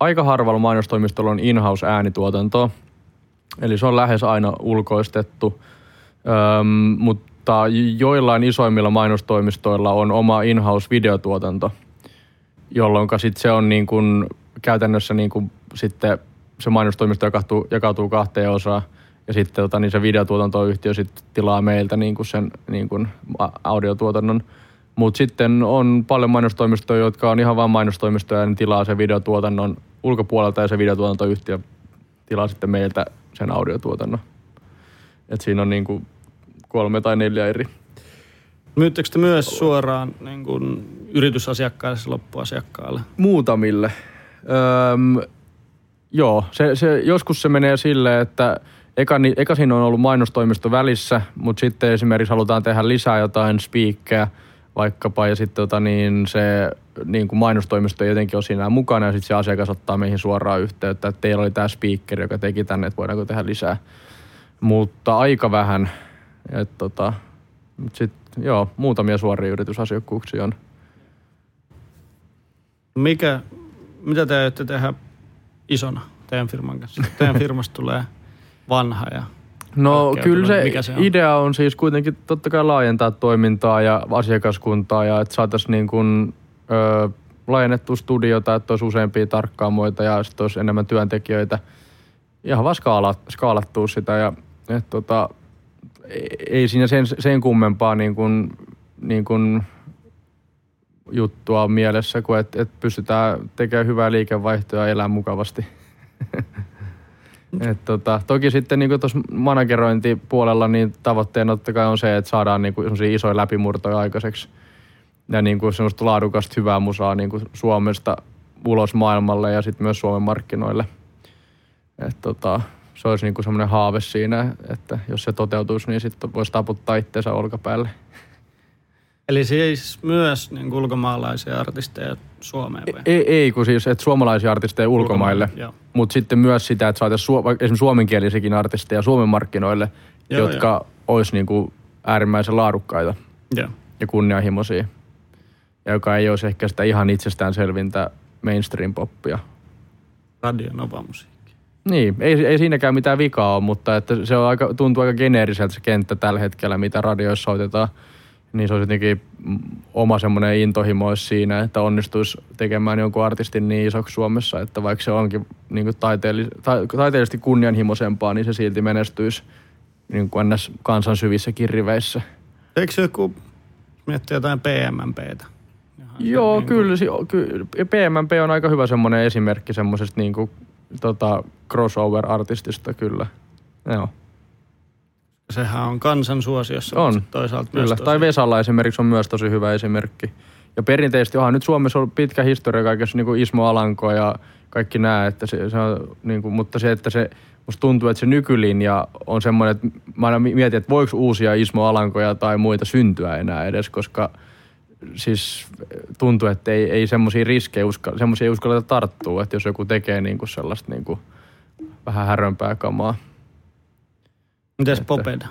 Aika harvalla mainostoimistolla on in-house äänituotantoa, eli se on lähes aina ulkoistettu, Öm, mutta joillain isoimmilla mainostoimistoilla on oma in-house videotuotanto, jolloin sit se on niin kuin käytännössä niin kuin sitten se mainostoimisto jakautuu, jakautuu kahteen osaan. Ja sitten tota, niin se videotuotantoyhtiö sitten tilaa meiltä niin kuin sen niin kuin audiotuotannon. Mutta sitten on paljon mainostoimistoja, jotka on ihan vain mainostoimistoja ja ne tilaa sen videotuotannon ulkopuolelta ja se videotuotantoyhtiö tilaa sitten meiltä sen audiotuotannon. Et siinä on niin kuin kolme tai neljä eri. Myyttekö te myös suoraan niin kuin, yritysasiakkaille, loppuasiakkaalle? Muutamille. Öm, joo, se, se, joskus se menee silleen, että eka, eka siinä on ollut mainostoimisto välissä, mutta sitten esimerkiksi halutaan tehdä lisää jotain spiikkejä vaikkapa, ja sitten tota, niin se niin kuin mainostoimisto jotenkin on siinä mukana, ja sitten se asiakas ottaa meihin suoraan yhteyttä, että teillä oli tämä speaker, joka teki tänne, että voidaanko tehdä lisää. Mutta aika vähän. Et, tota, mut sit, joo, muutamia suoria yritysasiakkuuksia on. Mikä, mitä te aiotte tehdä isona teidän firman kanssa? Teidän firmasta tulee vanha ja No kyllä se, Mikä se on? idea on siis kuitenkin totta kai laajentaa toimintaa ja asiakaskuntaa ja että saataisiin niin kuin, ö, laajennettua studiota, että olisi useampia tarkkaamoita ja sitten olisi enemmän työntekijöitä. Ihan vaan skaala, skaalattua sitä ja et, tota, ei- siinä sen, sen kummempaa niin kuin, niin kuin juttua mielessä, kuin että et pystytään tekemään hyvää liikevaihtoa ja elää mukavasti. <laughs> Et tota, toki sitten niin tuossa managerointipuolella niin tavoitteena totta kai on se, että saadaan niin isoja läpimurtoja aikaiseksi ja niin kuin semmoista laadukasta hyvää musaa niin kuin Suomesta ulos maailmalle ja sitten myös Suomen markkinoille. Et tota, se olisi niin kuin semmoinen haave siinä, että jos se toteutuisi, niin sitten voisi taputtaa itseensä olkapäälle. Eli siis myös niin ulkomaalaisia artisteja Suomeen vai? Ei, ei kun siis, että suomalaisia artisteja ulkomaille, Joo. mutta sitten myös sitä, että saataisiin su- vaikka esimerkiksi suomenkielisikin artisteja Suomen markkinoille, Joo, jotka olisi niin kuin äärimmäisen laadukkaita Joo. ja kunnianhimoisia. Ja joka ei olisi ehkä sitä ihan itsestäänselvintä mainstream-poppia. Radio Nova musiikki. Niin, ei, ei siinäkään mitään vikaa ole, mutta että se on aika, tuntuu aika geneeriseltä se kenttä tällä hetkellä, mitä radioissa soitetaan. Niin se olisi jotenkin oma semmoinen intohimo siinä, että onnistuisi tekemään jonkun artistin niin isoksi Suomessa, että vaikka se onkin niin kuin taiteellis- ta- taiteellisesti kunnianhimoisempaa, niin se silti menestyisi niin kuin ns. kansan syvissäkin riveissä. Eikö se joku miettiä jotain PMMPtä? Joo, niin kuin- kyllä, si- kyllä. PMMP on aika hyvä semmoinen esimerkki semmoisesta niinku, tota, crossover-artistista, kyllä. Joo, Sehän on kansan suosiossa, On, toisaalta myös kyllä. tosi- Tai Vesalla esimerkiksi on myös tosi hyvä esimerkki. Ja perinteisesti onhan nyt Suomessa ollut pitkä historia kaikessa niin kuin Ismo Alanko ja kaikki nämä, että se, se on, niin kuin, mutta se, että se, musta tuntuu, että se nykylinja on semmoinen, että mä aina mietin, että voiko uusia Ismo Alankoja tai muita syntyä enää edes, koska siis tuntuu, että ei, ei semmoisia riskejä, uska, semmoisia ei uskalleta tarttua, että jos joku tekee niin kuin sellaista niin kuin vähän härömpää kamaa. Mites että- Popeda?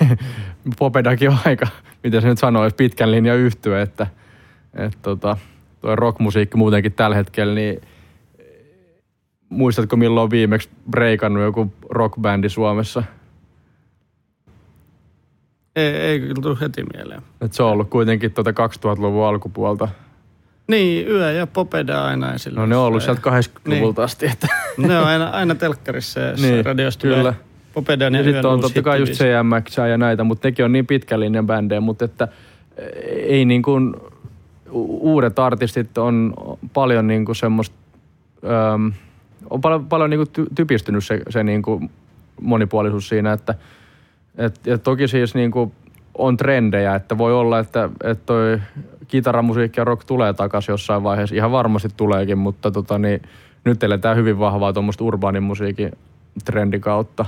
<laughs> Popedakin on aika, miten se nyt sanoisi, pitkän linjan yhtyä, että, että tota, tuo rockmusiikki muutenkin tällä hetkellä, niin muistatko milloin on viimeksi breikannut joku rockbändi Suomessa? Ei, ei kyllä tule heti mieleen. Et se on ollut kuitenkin tuota 2000-luvun alkupuolta. Niin, Yö ja Popeda aina esillä. No ne on ollut sieltä 80-luvulta asti. Että. Ne on aina, aina telkkarissa ja <laughs> Niin, niin, radiosta kyllä. tulee ja, Ja sitten on totta kai just. CMX ja näitä, mutta nekin on niin pitkän linjan bändejä, mutta että ei niin kuin, uudet artistit on paljon niin kuin semmoista, on paljon, paljon niin kuin ty, typistynyt se, se niin kuin monipuolisuus siinä, että et, ja toki siis niin kuin on trendejä, että voi olla, että, että toi kitaramusiikki ja rock tulee takaisin jossain vaiheessa. Ihan varmasti tuleekin, mutta tota, niin, nyt eletään hyvin vahvaa tuommoista urbaanin musiikin trendin kautta.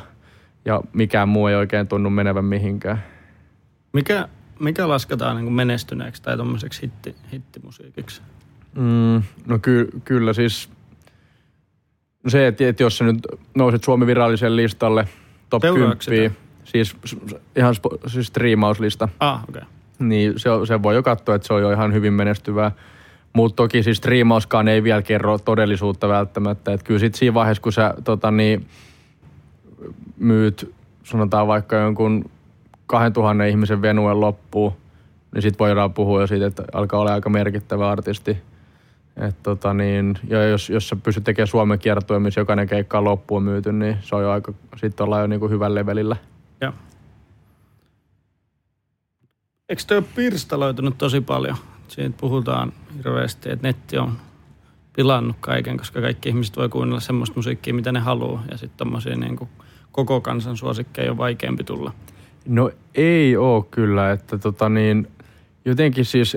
Ja mikään muu ei oikein tunnu menevän mihinkään. Mikä, mikä lasketaan niin menestyneeksi tai tommoseksi hitti, hittimusiikiksi? Mm, no ky- kyllä siis no se, että, että jos sä nyt nouset Suomen virallisen listalle top Seuraatko 10, siis ihan spo- siis striimauslista, Ah, okei. Okay. Niin se, se voi jo katsoa, että se on jo ihan hyvin menestyvää. Mutta toki siis striimauskaan ei vielä kerro todellisuutta välttämättä. Et kyllä sit siinä vaiheessa, kun sä tota, niin, myyt, sanotaan vaikka jonkun 2000 ihmisen venuen loppuun, niin sitten voidaan puhua jo siitä, että alkaa olla aika merkittävä artisti. Et tota niin, ja jos, jos sä pystyt tekemään Suomen kiertoja, missä jokainen keikka on loppuun myyty, niin se on jo aika, sitten ollaan jo niinku hyvällä levelillä. Joo. Eikö ole pirstaloitunut tosi paljon? Siitä puhutaan hirveästi, että netti on pilannut kaiken, koska kaikki ihmiset voi kuunnella semmoista musiikkia, mitä ne haluaa. Ja sitten tommosia niin kuin koko kansan suosikkeja on vaikeampi tulla. No ei oo kyllä, että tota niin, jotenkin siis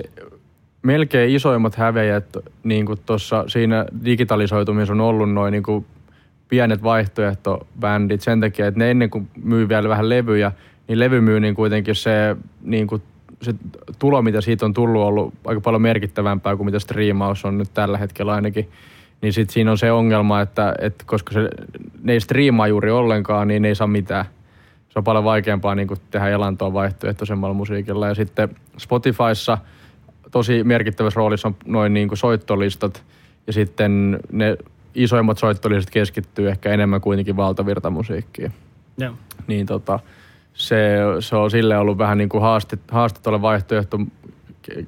melkein isoimmat hävejät niin kuin tuossa siinä digitalisoitumisessa on ollut noin niin pienet vaihtoehtobändit sen takia, että ne ennen kuin myy vielä vähän levyjä, niin levymyynnin kuitenkin se, niin kuin, se tulo, mitä siitä on tullut, on ollut aika paljon merkittävämpää kuin mitä striimaus on nyt tällä hetkellä ainakin. Niin sitten siinä on se ongelma, että, että koska se, ne ei striimaa juuri ollenkaan, niin ne ei saa mitään se on paljon vaikeampaa niin kuin tehdä elantoa vaihtoehtoisemmalla musiikilla. Ja sitten Spotifyssa tosi merkittävässä roolissa on noin niin kuin soittolistat ja sitten ne isoimmat soittolistat keskittyy ehkä enemmän kuitenkin valtavirtamusiikkiin. Joo. niin tota, se, se on sille ollut vähän niin kuin haaste, haaste tuolle vaihtoehto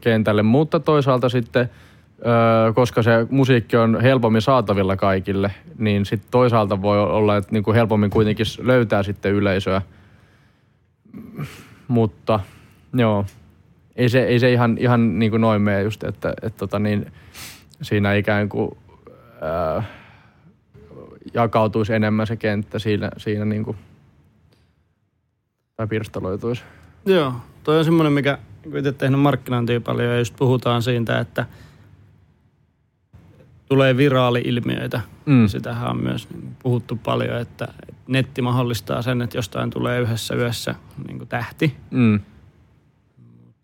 kentälle, mutta toisaalta sitten, koska se musiikki on helpommin saatavilla kaikille, niin sitten toisaalta voi olla, että niin kuin helpommin kuitenkin löytää sitten yleisöä. Mutta joo, ei se, ei se ihan, ihan niin kuin noin mene just, että, että tota niin, siinä ikään kuin öö, jakautuisi enemmän se kenttä siinä, siinä niin kuin, tai pirstaloituisi. Joo, toi on semmoinen, mikä kun itse tehnyt markkinointia paljon ja just puhutaan siitä, että tulee viraali-ilmiöitä. Mm. Sitähän on myös niin puhuttu paljon, että netti mahdollistaa sen, että jostain tulee yhdessä yössä niin kuin tähti. Mm.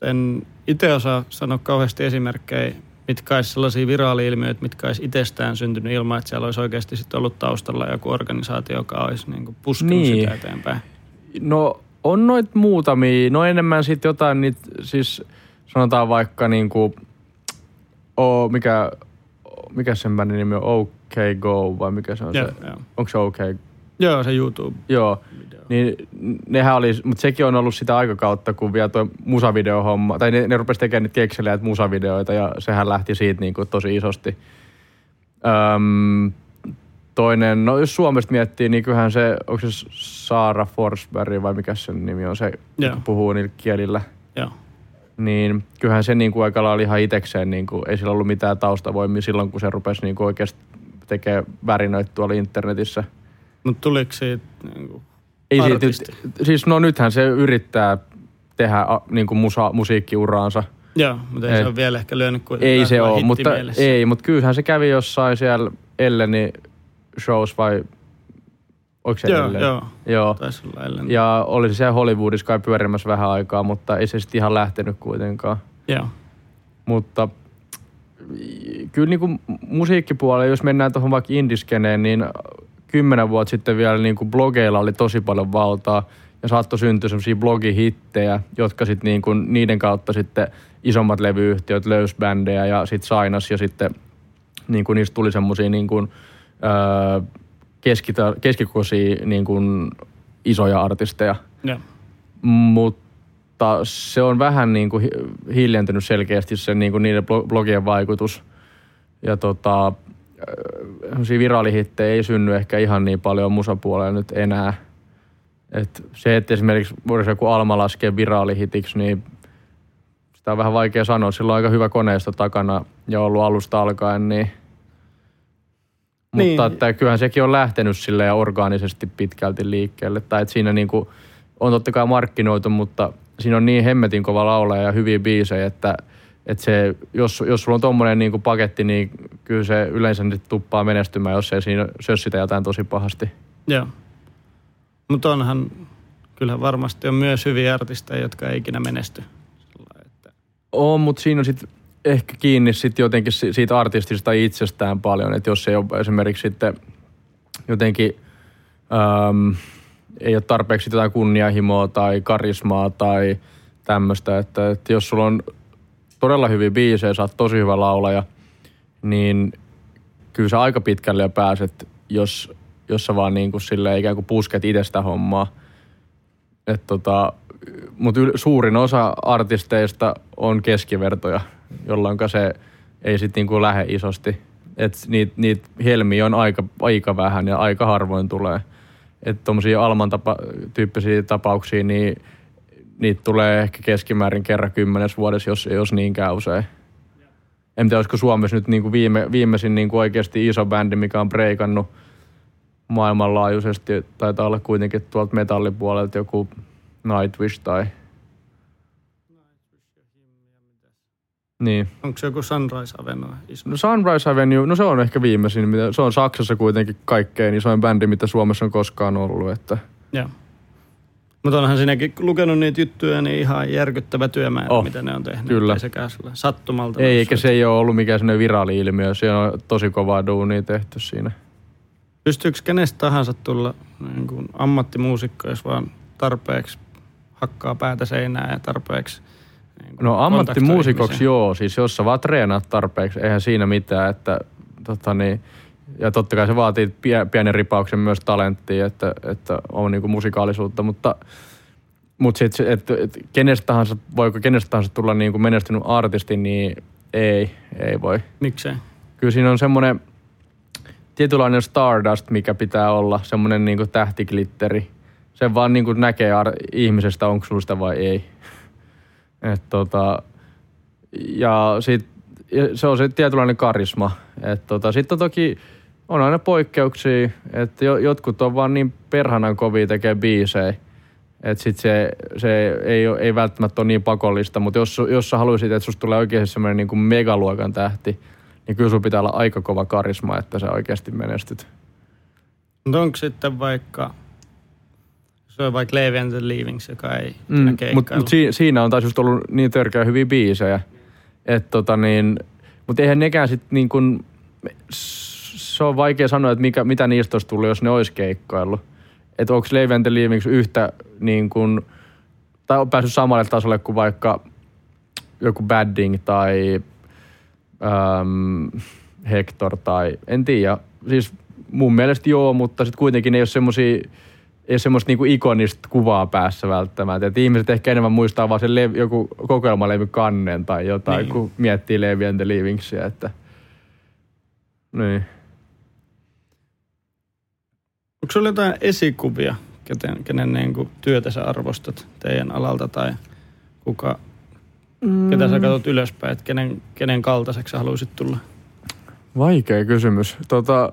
En itse osaa sanoa kauheasti esimerkkejä, mitkä olisi sellaisia viraali-ilmiöitä, mitkä olisi itsestään syntynyt ilman, että siellä olisi oikeasti sitten ollut taustalla joku organisaatio, joka olisi niin kuin puskenut Niin. sitä eteenpäin. No on noit muutamia, no enemmän sitten jotain niitä, siis sanotaan vaikka niinku, o, mikä, mikä sen bändin nimi on, OK Go vai mikä se on Joo, se, joo. onko se OK? Joo, se YouTube. Joo, niin nehän oli, mutta sekin on ollut sitä aikakautta, kun vielä tuo musavideohomma, tai ne, ne rupesi tekemään niitä kekseliä musavideoita ja sehän lähti siitä niinku tosi isosti. Öm, toinen, no jos Suomesta miettii, niin kyllähän se, onko se Saara Forsberg vai mikä sen nimi on, se joka puhuu niillä kielillä, Joo. niin kyllähän se niin kuin aika lailla ihan itekseen, niin kuin, ei sillä ollut mitään taustavoimia silloin, kun se rupesi niin kuin oikeasti tekemään värinöitä tuolla internetissä. Mutta tuliko siitä niin kuin Ei siitä, siis no nythän se yrittää tehdä niin kuin musa, musiikkiuraansa. Joo, mutta ei, Ei. se ole vielä ehkä lyönyt kuitenkaan Ei se ole, mutta, ei, mutta kyllähän se kävi jossain siellä Elleni shows vai oliko se Joo, Ellen? joo. joo. Taisi olla Ellen. Ja oli se siellä Hollywoodissa kai pyörimässä vähän aikaa, mutta ei se sitten ihan lähtenyt kuitenkaan. Joo. Mutta kyllä niin kuin musiikkipuolella, jos mennään tuohon vaikka indiskeneen, niin kymmenen vuotta sitten vielä niin kuin blogeilla oli tosi paljon valtaa ja saattoi syntyä semmoisia blogihittejä, jotka sitten niin kuin niiden kautta sitten isommat levyyhtiöt löysi bändejä ja sitten sainas ja sitten niin kuin niistä tuli semmoisia niin kuin, öö, keskitä, keskikokoisia niin kuin isoja artisteja. Joo. Mutta se on vähän niin kuin hi- hiljentynyt selkeästi se niin kuin niiden blo- blogien vaikutus. Ja tota, viraalihittejä ei synny ehkä ihan niin paljon musapuolella nyt enää. Et se, että esimerkiksi voisi joku Alma laskea viraalihitiksi, niin sitä on vähän vaikea sanoa. Sillä on aika hyvä koneisto takana ja ollut alusta alkaen, niin Niin. mutta että kyllähän sekin on lähtenyt sille orgaanisesti pitkälti liikkeelle. Tai että siinä niinku on totta kai markkinoitu, mutta siinä on niin hemmetin kova laulaja ja hyviä biisejä, että, että se, jos, jos sulla on tommonen niinku paketti, niin kyllä se yleensä nyt tuppaa menestymään, jos ei siinä sössitä jotain tosi pahasti. Joo. Mutta onhan, kyllähän varmasti on myös hyviä artisteja, jotka ei ikinä menesty. Sillä että, On, mutta siinä on sitten ehkä kiinni sit jotenkin si- siitä artistista itsestään paljon, että jos ei ole esimerkiksi sitten jotenkin äm, ei ole tarpeeksi jotain kunnianhimoa tai karismaa tai tämmöistä, että, että jos sulla on todella hyviä biisejä, sä oot tosi hyvä laulaja, niin kyllä sä aika pitkälle jo pääset, jos, jos sä vaan niin kuin silleen ikään kuin pusket itsestä hommaa. Et tota, mutta suurin osa artisteista on keskivertoja, jolloin se ei sitten niinku lähde isosti. Niitä niit helmiä on aika, aika vähän ja aika harvoin tulee. Että tuommoisia Alman tapa, tyyppisiä tapauksia, niin niitä tulee ehkä keskimäärin kerran kymmenes vuodessa, jos, jos niinkään usein. En tiedä, olisiko Suomessa nyt niinku viime, viimeisin niinku oikeasti iso bändi, mikä on breikannut maailmanlaajuisesti. Taitaa olla kuitenkin tuolta metallipuolelta joku Nightwish tai... Niin. onko se joku Sunrise Avenue iso? No Sunrise Avenue, no se on ehkä viimeisin. mitä- Se on Saksassa kuitenkin kaikkein isoin bändi, mitä Suomessa on koskaan ollut. Että Joo. Mutta onhan sinäkin lukenut niitä juttuja, niin ihan järkyttävä työmäärä, Oh, mitä ne on tehnyt. kyllä. Ei sekään sillä sattumalta. ei, eikä se ei ole ollut mikään sellainen viraali-ilmiö. Se on tosi kovaa duunia tehty siinä. Pystyykö kenestä tahansa tulla niin kuin ammattimuusikko, jos vaan tarpeeksi hakkaa päätä seinään ja tarpeeksi niin No ammattimuusikoksi joo, siis jos sä vaan treenaat tarpeeksi, eihän siinä mitään, että tota niin, Ja totta kai se vaatii pie- pienen ripauksen myös talenttia, että, että on niin kuin musikaalisuutta, mutta mutta sitten, että et kenestä tahansa, voiko kenestä tahansa tulla niin kuin menestynyt artisti, niin ei, ei voi. Miksei? Kyllä siinä on semmoinen tietynlainen stardust, mikä pitää olla, semmoinen niin kuin tähtiglitteri. Se vaan niin kuin näkee ar- ihmisestä, onko sulla sitä vai ei. <laughs> Et tota, ja sit, se on se tietynlainen karisma. Tota, Sitten toki on aina poikkeuksia, että jo, jotkut on vaan niin perhanan kovia tekee biisejä, että sit se, se ei, ei välttämättä ole niin pakollista, mutta jos, jos sä haluaisit, että susta tulee oikeasti semmoinen niin megaluokan tähti, niin kyllä sulla pitää olla aika kova karisma, että sä oikeasti menestyt. Mutta onko sitten vaikka, se on vaikka Levi and the Leavings, joka ei Mm, mutta mut si, siinä on taas just ollut niin törkeä hyviä biisejä. Et tota niin, mutta eihän nekään sit niin kuin, se on vaikea sanoa, että mikä, mitä niistä olisi tullut, jos ne olisi keikkaillut. Että onko Levi and the Leavings yhtä niin kuin, tai on päässyt samalle tasolle kuin vaikka joku Badding tai äm, Hector tai en tiedä. Siis mun mielestä joo, mutta sitten kuitenkin ei ole semmosia, ei ole semmoista niinku ikonista kuvaa päässä välttämättä. Et ihmiset ehkä enemmän muistaa vaan sen lev- joku kokoelmalevy kannen tai jotain, niin. kun miettii Levi and the Leavingsia. Että... Niin. Onko sulla jotain esikuvia, kenen, kenen niin kuin työtä sä arvostat teidän alalta tai kuka, mm. ketä sä katsot ylöspäin, että kenen, kenen kaltaiseksi sä haluaisit tulla? Vaikea kysymys. Tota,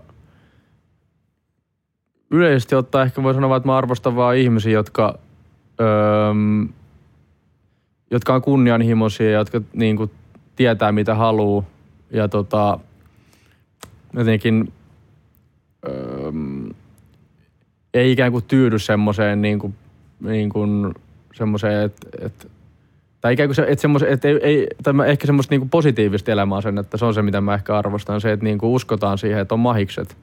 yleisesti ottaen ehkä voi sanoa, että mä arvostan vaan ihmisiä, jotka, öö, jotka on kunnianhimoisia ja jotka niin kuin, tietää mitä haluaa. Ja tota, jotenkin öö, ei ikään kuin tyydy semmoiseen niin kuin, niin kuin, semmoiseen, että, että tai ikään kuin se, että, semmos, että ei, ei, tai mä ehkä semmoista niinku positiivista elämää sen, että se on se, mitä mä ehkä arvostan, se, että niinku uskotaan siihen, että on mahikset.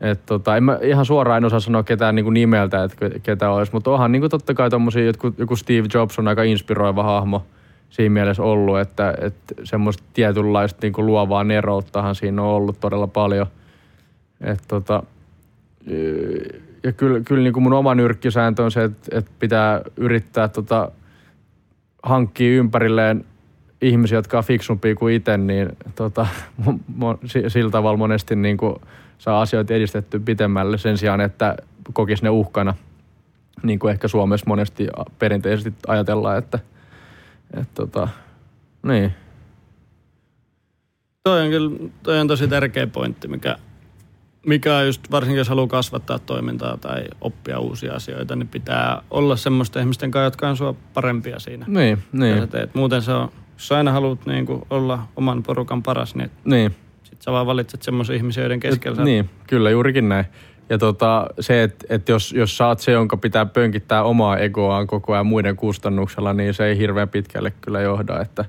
Et tota, en mä ihan suoraan en osaa sanoa ketään niinku nimeltä, että ketä olisi, mutta onhan niinku totta kai tommosia, joku, joku Steve Jobs on aika inspiroiva hahmo siinä mielessä ollut, että, että semmoista tietynlaista niinku luovaa nerouttahan siinä on ollut todella paljon. Et tota, ja kyllä, kyllä niinku mun oma nyrkkisääntö on se, että, että pitää yrittää tota, hankkii ympärilleen ihmisiä, jotka on fiksumpia kuin itse, niin tota, sillä tavalla monesti niin kuin saa asioita edistetty pitemmälle sen sijaan, että kokisi ne uhkana, niin kuin ehkä Suomessa monesti perinteisesti ajatellaan, että, että tota, niin. Toi on kyllä toi on tosi tärkeä pointti, mikä, mikä just, varsinkin jos haluaa kasvattaa toimintaa tai oppia uusia asioita, niin pitää olla semmoista ihmisten kanssa, jotka on sua parempia siinä. Niin, niin. Teet. Muuten se on, jos sä aina haluat niin kuin, olla oman porukan paras, niin, niin. sit sä vaan valitset semmoisia ihmisiä, joiden keskellä. Niin, kyllä juurikin näin. Ja tota, se, että et jos, jos sä oot se, jonka pitää pönkittää omaa egoaan koko ajan muiden kustannuksella, niin se ei hirveän pitkälle kyllä johda. Että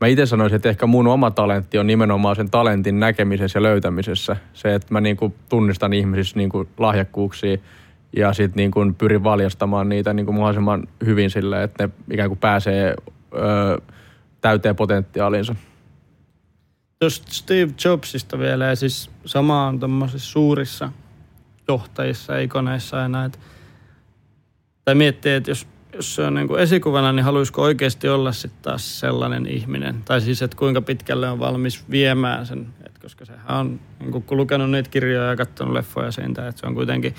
mä itse sanoisin, että ehkä mun oma talentti on nimenomaan sen talentin näkemisessä ja löytämisessä. Se, että mä niinku tunnistan ihmisissä niinku lahjakkuuksia ja sitten niinku pyrin valjastamaan niitä niinku mahdollisimman hyvin sille, että ne ikään kuin pääsee öö, täyteen potentiaalinsa. Tuosta Steve Jobsista vielä, ja siis sama on suurissa johtajissa, ikoneissa ja näitä. Tai miettii, että jos, jos se on niin kuin esikuvana, niin haluaisiko oikeasti olla sitten taas sellainen ihminen? Tai siis, että kuinka pitkälle on valmis viemään sen, Et koska sehän on, niin kuin, kun lukenut niitä kirjoja ja katsonut leffoja siitä, että se on kuitenkin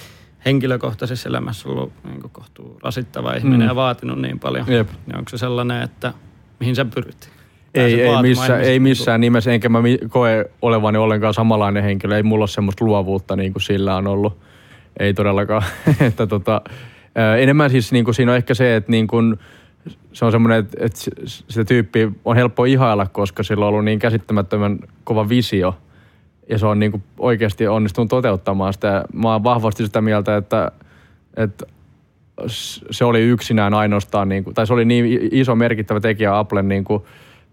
henkilökohtaisessa elämässä ollut niin kuin kohtuu rasittava ihminen mm. ja vaatinut niin paljon. Jep. Niin onko se sellainen, että mihin sä pyrit? Ei, ei, missä, ei missään nimessä, enkä mä koe olevani ollenkaan samanlainen henkilö. Ei mulla ole semmoista luovuutta niin kuin sillä on ollut. Ei todellakaan. <laughs> että tota, enemmän siis niin kuin siinä on ehkä se, että niin kuin, se on semmoinen, että, että sitä tyyppiä on helppo ihailla, koska sillä on ollut niin käsittämättömän kova visio. Ja se on niin kuin oikeasti onnistunut toteuttamaan sitä. Mä oon vahvasti sitä mieltä, että, että se oli yksinään ainoastaan, niin kuin, tai se oli niin iso merkittävä tekijä Applen niin kuin,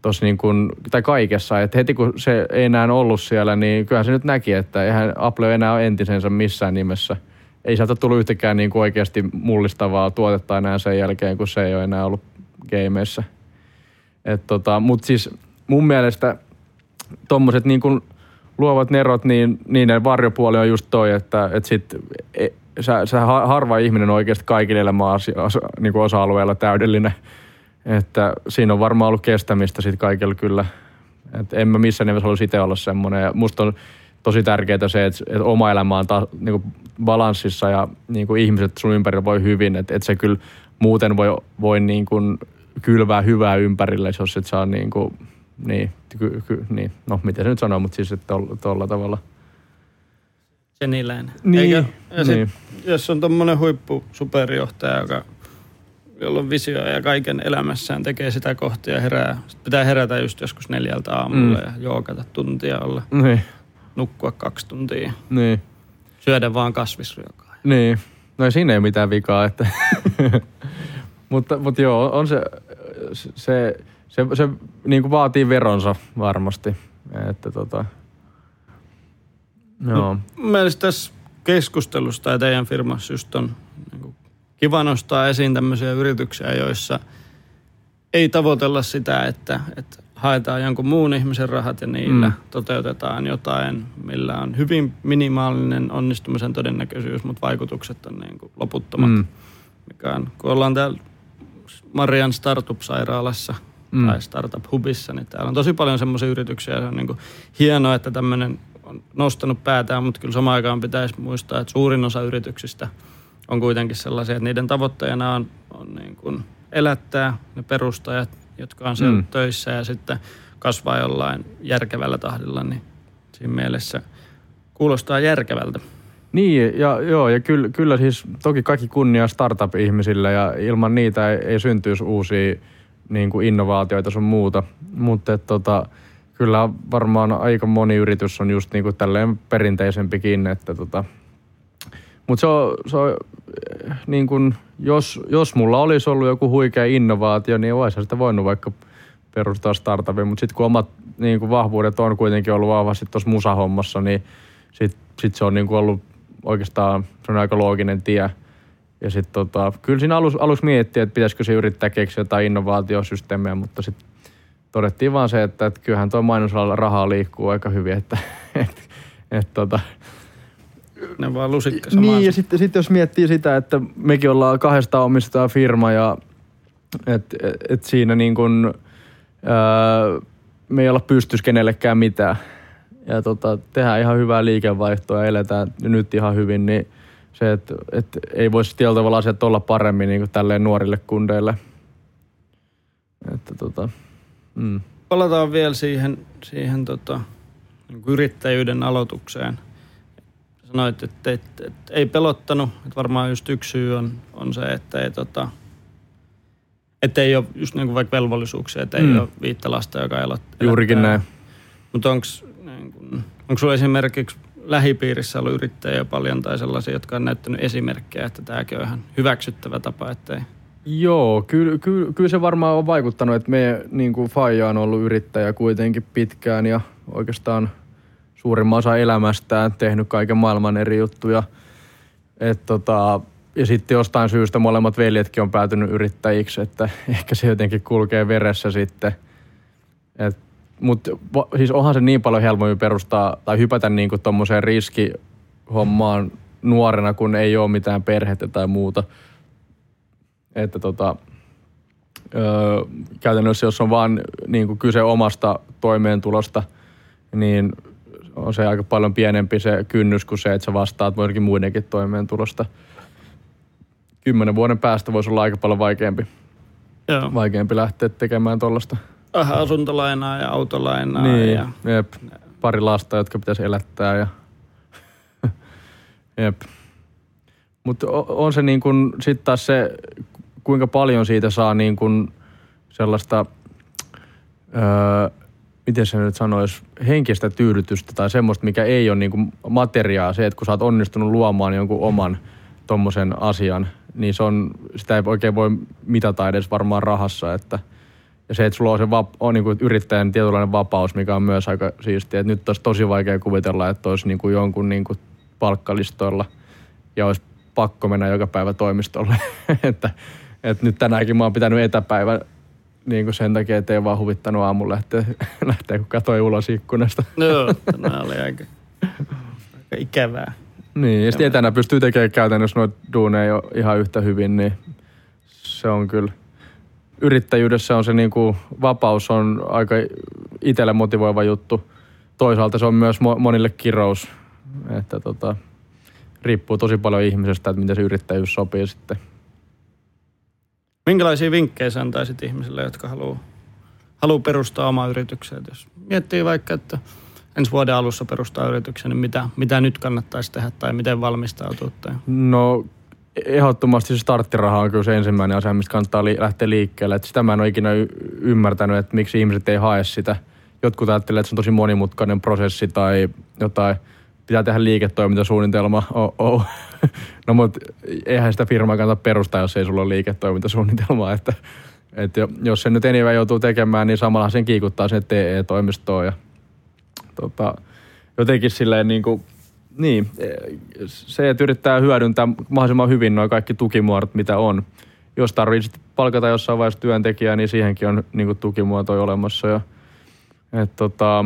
tossa niin kuin, tai kaikessa. Että heti kun se ei enää ollut siellä, niin kyllähän se nyt näki, että eihän Apple enää ole entisensä missään nimessä. Ei sieltä tullut yhtäkään niin kuin oikeasti mullistavaa tuotetta enää sen jälkeen, kun se ei ole enää ollut gameissa. tota, Mutta siis mun mielestä tommoset niin luovat nerot, niin niiden varjopuoli on just toi, että, että sit, e, sä, sä harva ihminen oikeasti kaikille elämän niin kuin osa-alueella täydellinen. Että siinä on varmaan ollut kestämistä sitten kaikilla kyllä. Et en mä missään nimessä halua itse olla semmoinen. Ja musta on tosi tärkeää se, että, että oma elämä on taas niin kuin balanssissa ja niin kuin ihmiset sun ympärillä voi hyvin. Että, että se kyllä muuten voi, voi niin kuin kylvää hyvää ympärille, jos et saa niin kuin, niin, ky, ky, niin, no miten se nyt sanoo, mutta siis että tuolla tavalla. Seniläinen. Niin, Eikä, ja sit, niin. Jos on tuommoinen huippu superjohtaja, joka jolla on visio ja kaiken elämässään tekee sitä kohtia ja herää. Sitten pitää herätä just joskus neljältä aamulla Mm. ja joogata tuntia olla, Niin, nukkua kaksi tuntia, niin, syödä vaan kasvisruokaa. niin. No ei siinä ei mitään vikaa, että... <laughs> mutta, mutta joo, on se, se, se, se, se niin kuin vaatii veronsa varmasti. Että tota, joo. Mun mielestä tässä keskustelussa tai teidän firmassa just on niin kuin kiva nostaa esiin tämmöisiä yrityksiä, joissa ei tavoitella sitä, että, että haetaan jonkun muun ihmisen rahat ja niillä Mm. toteutetaan jotain, millä on hyvin minimaalinen onnistumisen todennäköisyys, mutta vaikutukset on niin kuin loputtomat. Mm. Mikä on, kun ollaan täällä Marian Startup-sairaalassa Mm. mm. tai Startup Hubissa, niin täällä on tosi paljon semmoisia yrityksiä, ja se on niin kuin hienoa, että tämmöinen on nostanut päätään, mutta kyllä samaan aikaan pitäisi muistaa, että suurin osa yrityksistä on kuitenkin sellaisia, että niiden tavoitteena on, on niin kuin elättää ne perustajat, jotka on siellä Mm. töissä ja sitten kasvaa jollain järkevällä tahdilla, niin siinä mielessä kuulostaa järkevältä. Niin, ja, joo, ja kyllä, kyllä siis toki kaikki kunnia startup-ihmisille ja ilman niitä ei, ei syntyisi uusia niin kuin innovaatioita sun muuta. Mutta tota, kyllä varmaan aika moni yritys on just niin kuin tälleen perinteisempikin, että tota, mutta se on, se on eh, niin kuin, jos, jos mulla olisi ollut joku huikea innovaatio, niin olisi sitä voinut vaikka perustaa startupin, mutta sitten kun omat niin kuin vahvuudet on kuitenkin ollut vahvasti tuossa musahommassa, niin sitten sit se on niin kuin ollut oikeastaan se on aika looginen tie. Ja sitten tota, kyllä siinä alus, alus miettiä, että pitäisikö se yrittää keksiä jotain innovaatiosysteemejä, mutta sitten todettiin vaan se, että, että kyllähän tuo mainosalalla rahaa liikkuu aika hyvin, että <laughs> et, et, tota, Ne vaan lusikka samaan. niin, ja sitten sit jos miettii sitä, että mekin ollaan kahdesta omistaa firma ja että et, et siinä niin kun, ää, me ei olla pystys kenellekään mitään. Ja tota, tehdään ihan hyvää liikevaihtoa ja eletään nyt ihan hyvin, niin se, että et ei voisi tietyllä tavalla asiat olla paremmin niin kuin tälleen nuorille kundeille. Että tota, mm. Palataan vielä siihen, siihen tota, niin kuin yrittäjyyden aloitukseen. Sanoit, että, että, että ei pelottanut. Että varmaan just yksi syy on, on se, että ei, tota, että ei ole just niin kuin vaikka velvollisuuksia, että ei Mm. ole viittä lasta, joka elot, juurikin näin. Mutta onko niin sulla esimerkiksi lähipiirissä ollut yrittäjiä paljon tai sellaisia, jotka on näyttänyt esimerkkejä, että tämäkin on ihan hyväksyttävä tapa, ettei Joo, kyllä, kyllä, kyllä se varmaan on vaikuttanut, että me niin kuin Faija on ollut yrittäjä kuitenkin pitkään ja oikeastaan suurimman osa elämästään tehnyt kaiken maailman eri juttuja. Et tota, ja sitten jostain syystä molemmat veljetkin on päätynyt yrittäjiksi, että <laughs> ehkä se jotenkin kulkee veressä sitten. Mutta siis onhan se niin paljon helpompi perustaa tai hypätä niin kuin tommoseen riskihommaan nuorena, kun ei ole mitään perhettä tai muuta että tota, öö, käytännössä jos on vaan kuin kyse omasta toimeentulosta, niin on se aika paljon pienempi se kynnys kuin se, että sä vastaat joidenkin muidenkin toimeentulosta. Kymmenen vuoden päästä voisi olla aika paljon vaikeampi, Joo. vaikeampi lähteä tekemään tuollaista. Vähän asuntolainaa ja autolainaa Niin, ja jep. Pari lasta, jotka pitäisi elättää ja <laughs> jep. Mutta on se niin kuin, sit taas se, kuinka paljon siitä saa niin kuin sellaista, öö, miten se nyt sanoisi, henkistä tyydytystä tai semmoista, mikä ei ole niin materiaa. Se, että kun sä oot onnistunut luomaan jonkun oman tommosen asian, niin se on, sitä ei oikein voi mitata edes varmaan rahassa, että ja se, että sulla on se vap, on niin kuin yrittäjän tietynlainen vapaus, mikä on myös aika siistiä. Että nyt olisi tosi vaikea kuvitella, että olisi niin kuin jonkun niin kuin palkkalistoilla ja olisi pakko mennä joka päivä toimistolle. <laughs> että, että nyt tänäänkin mä oon pitänyt etäpäivän niin kuin sen takia, että ei vaan huvittanut aamulla lähteä, <laughs> lähteä kun katsoi ulos ikkunasta. Joo, tämä oli aika, aika ikävää. Niin, ja sitten etänä pystyy tekemään käytännössä noita duuneja jo ihan yhtä hyvin, niin se on kyllä. Yrittäjyydessä on se niin kuin, vapaus on aika itselle motivoiva juttu. Toisaalta se on myös mo- monille kirous, että tota, riippuu tosi paljon ihmisestä, että miten se yrittäjyys sopii sitten. Minkälaisia vinkkejä sä antaisit ihmisille, jotka haluaa haluu perustaa omaa yrityksiä? Jos miettii vaikka, että ensi vuoden alussa perustaa yrityksen, niin mitä, mitä nyt kannattaisi tehdä tai miten valmistautua? Tai... No ehdottomasti se starttiraha on kyllä se ensimmäinen asia, mistä kannattaa li- lähteä liikkeelle. Et sitä mä en ole ikinä y- ymmärtänyt, että miksi ihmiset ei hae sitä. Jotkut ajattelee, että se on tosi monimutkainen prosessi tai jotain, pitää tehdä liiketoimintasuunnitelma. Oh, oh. No mutta eihän sitä firmaa kannata perustaa, jos ei sulla ole liiketoimintasuunnitelmaa. Että, että jos se nyt enemmän joutuu tekemään, niin samalla sen kiikuttaa sinne TE-toimistoon ja tota, jotenkin silleen niin kuin, niin, se, että yrittää hyödyntää mahdollisimman hyvin nuo kaikki tukimuodot, mitä on. Jos tarvitsee palkata jossain vaiheessa työntekijää, niin siihenkin on niin kuin, tukimuotoja olemassa. Ja, et, tota,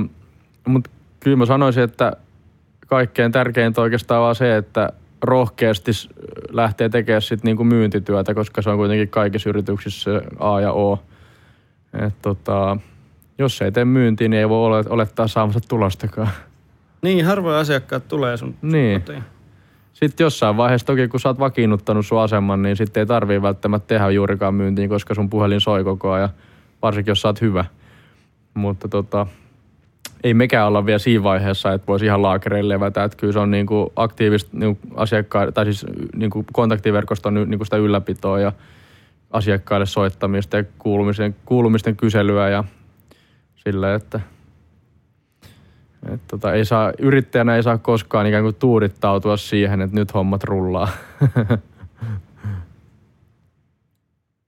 mutta kyllä mä sanoisin, että kaikkein tärkeintä oikeastaan vaan se, että rohkeasti lähtee tekemään sit niinku myyntityötä, koska se on kuitenkin kaikissa yrityksissä A ja O. Et tota, jos ei tee myyntiä, niin ei voi olettaa saamassa tulostakaan. Niin, harvoin asiakkaat tulee sun Niin. kotiin. Sitten jossain vaiheessa toki, kun sä oot vakiinnuttanut sun aseman, niin sitten ei tarvii välttämättä tehdä juurikaan myyntiin, koska sun puhelin soi koko ajan, varsinkin jos sä oot hyvä. Mutta tota, ei mekään olla vielä siinä vaiheessa, että voisi ihan laakereille levätä. Että kyllä se on niinku aktiivista niinku asiakkaille, tai siis niinku kontaktiverkoston niinku sitä ylläpitoa ja asiakkaille soittamista ja kuulumisten, kuulumisten kyselyä ja sillä, että et tota, ei saa, yrittäjänä ei saa koskaan ikään kuin tuudittautua siihen, että nyt hommat rullaa. <laughs>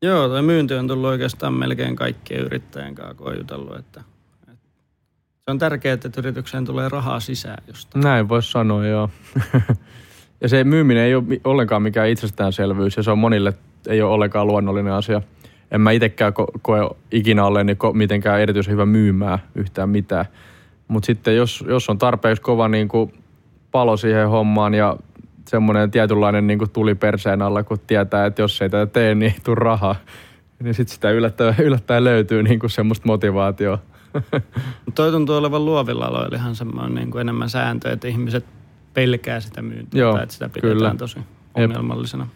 Joo, toi myynti on tullut oikeastaan melkein kaikkien yrittäjien kanssa, kun on jutellut, että, että se on tärkeää, että yritykseen tulee rahaa sisään jostain. Näin voisi sanoa, joo. <laughs> ja se myyminen ei ole ollenkaan mikään itsestäänselvyys ja se on monille ei ole ollenkaan luonnollinen asia. En mä itsekään ko- koe ikinä olleeni ko- mitenkään erityisen hyvä myymään yhtään mitään. Mutta sitten jos, jos on tarpeeksi kova niin kuin palo siihen hommaan ja semmoinen tietynlainen niin kuin tuli perseen alla, kun tietää, että jos ei tätä tee, niin ei tule rahaa. Niin sitten sitä yllättäen, yllättäen löytyy niin kuin semmoista motivaatioa. <laughs> Toi tuntuu olevan luovilla aloilla ihan semmoinen niin kuin enemmän sääntö, että ihmiset pelkää sitä myyntiä Joo, tai että sitä pidetään kyllä. tosi ongelmallisena.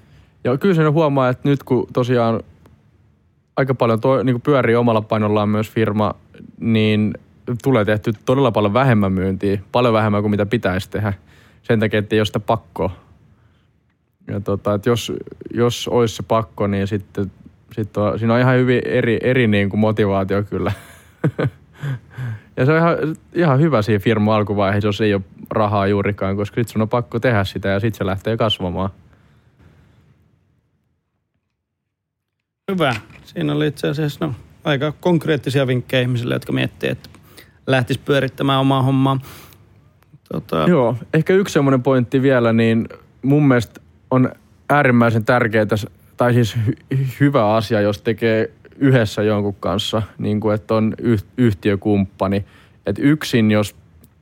Ja kyllä se huomaa, että nyt kun tosiaan aika paljon toi, niin kuin pyörii omalla painollaan myös firma, niin tulee tehty todella paljon vähemmän myyntiä, paljon vähemmän kuin mitä pitäisi tehdä. Sen takia, että ei ole sitä pakkoa. Ja tota, että jos, jos olisi se pakko, niin sitten, sitten on, siinä on ihan hyvin eri, eri niin kuin motivaatio kyllä. <laughs> ja se on ihan, ihan hyvä siinä firman alkuvaiheessa, jos ei ole rahaa juurikaan, koska sitten sun on pakko tehdä sitä ja sitten se lähtee kasvamaan. Hyvä. Siinä oli itse asiassa no, aika konkreettisia vinkkejä ihmisille, jotka miettii, että lähtisi pyörittämään omaa hommaa. Tota, Joo, ehkä yksi semmoinen pointti vielä, niin mun mielestä on äärimmäisen tärkeää, tai siis hy- hyvä asia, jos tekee yhdessä jonkun kanssa, niin kuin, että on yh- yhtiökumppani. Että yksin, jos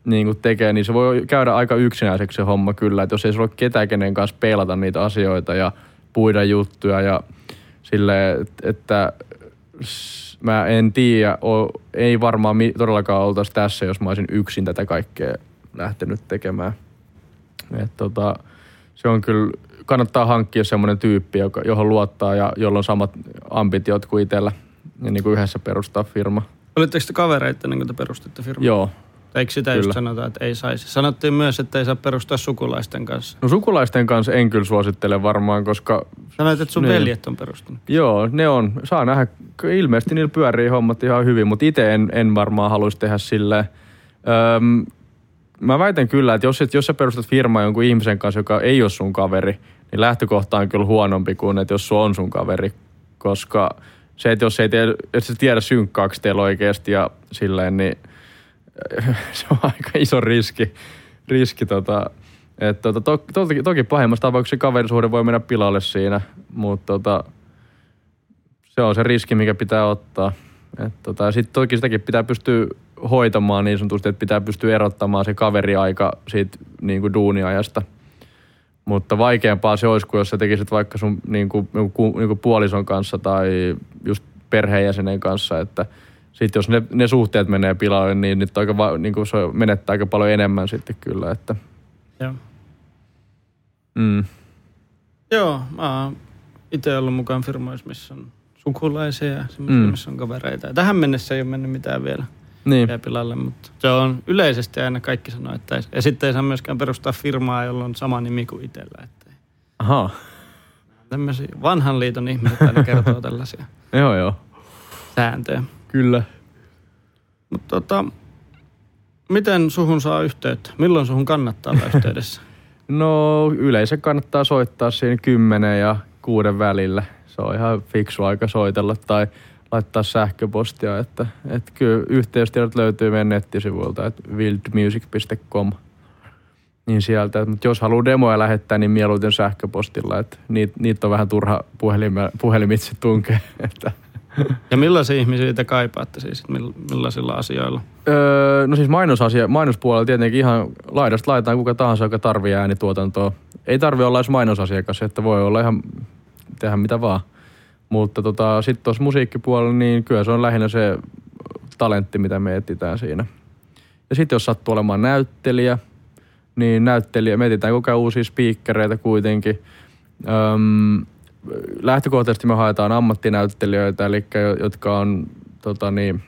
niin kuin tekee, niin se voi käydä aika yksinäiseksi se homma kyllä. Että jos ei sulla ole ketään, kenen kanssa peilata niitä asioita ja puida juttuja ja sille, että mä en tiedä, ei varmaan todellakaan oltaisi tässä, jos mä olisin yksin tätä kaikkea lähtenyt tekemään. Et tota, se on kyllä, kannattaa hankkia semmoinen tyyppi, joka, johon luottaa ja jolla on samat ambitiot kuin itsellä ja niin kuin yhdessä perustaa firma. Olitteko te kavereita ennen kuin te perustitte firmaa? Joo. Eikö sitä just Kyllä. sanota, että ei saisi? Sanottiin myös, että ei saa perustaa sukulaisten kanssa. No sukulaisten kanssa en kyllä suosittele varmaan, koska Sanoit, että sun Niin. veljet on perustunut. Joo, ne on. Saa nähdä. Ilmeisesti niillä pyörii hommat ihan hyvin, mutta itse en, en varmaan haluaisi tehdä silleen. Öm, mä väitän kyllä, että jos, et, jos sä perustat firmaa jonkun ihmisen kanssa, joka ei ole sun kaveri, niin lähtökohta on kyllä huonompi kuin, että jos se on sun kaveri. Koska se, että jos ei tee, jos et tiedä synkkaaksi teillä oikeasti ja silleen, niin <laughs> se on aika iso riski. riski tota, et tota, to, toki, toki pahimmassa tapauksessa se kaverisuhde voi mennä pilalle siinä, mutta tota, se on se riski, mikä pitää ottaa. Tota, Sitten toki sitäkin pitää pystyä hoitamaan niin sanotusti, että pitää pystyä erottamaan se kaveriaika siitä niin kuin duuniajasta. Mutta vaikeampaa se olisi, kun jos sä tekisit vaikka sun niin kuin, niin kuin, niin kuin puolison kanssa tai just perheenjäsenen kanssa, että sitten jos ne, ne suhteet menee pilalle, niin nyt aika, niin kuin se menettää aika paljon enemmän sitten kyllä. Että. Joo. Mm. Joo, mä oon itse ollut mukaan firmoissa, missä on sukulaisia ja semmoisia, Mm. missä on kavereita. Ja tähän mennessä ei ole mennyt mitään vielä, Niin. vielä pilalle, mutta se on yleisesti aina kaikki sanoo, että ei, ja sitten ei saa myöskään perustaa firmaa, jolla on sama nimi kuin itsellä. Että ei. Aha. Tämmöisiä vanhan liiton ihmiset aina kertoo tällaisia <laughs> Joo, joo. sääntöjä. Kyllä. Mutta tota, miten suhun saa yhteyttä? Milloin suhun kannattaa olla yhteydessä? <laughs> No yleensä kannattaa soittaa siinä 10 ja kuuden välillä. Se on ihan fiksu aika soitella tai laittaa sähköpostia, että, että kyllä yhteystiedot löytyy meidän nettisivuilta, että wildmusic.com. Niin sieltä, mutta jos haluaa demoja lähettää, niin mieluiten sähköpostilla, että niitä, niitä on vähän turha puhelime, puhelimitse tunkea. <laughs> Että. ja millaisia ihmisiä te kaipaatte siis? Mill- millaisilla asioilla? Öö, no siis mainosasia, mainospuolella tietenkin ihan laidasta laitaan kuka tahansa, joka tarvii äänituotantoa. Ei tarvi olla edes mainosasiakas, että voi olla ihan tehdä mitä vaan. Mutta tota, sitten tuossa musiikkipuolella, niin kyllä se on lähinnä se talentti, mitä me etsitään siinä. Ja sitten jos sattuu olemaan näyttelijä, niin näyttelijä, me etsitään koko ajan uusia spiikkereitä kuitenkin. Öm, lähtökohtaisesti me haetaan ammattinäyttelijöitä, eli jo- jotka on tota niin,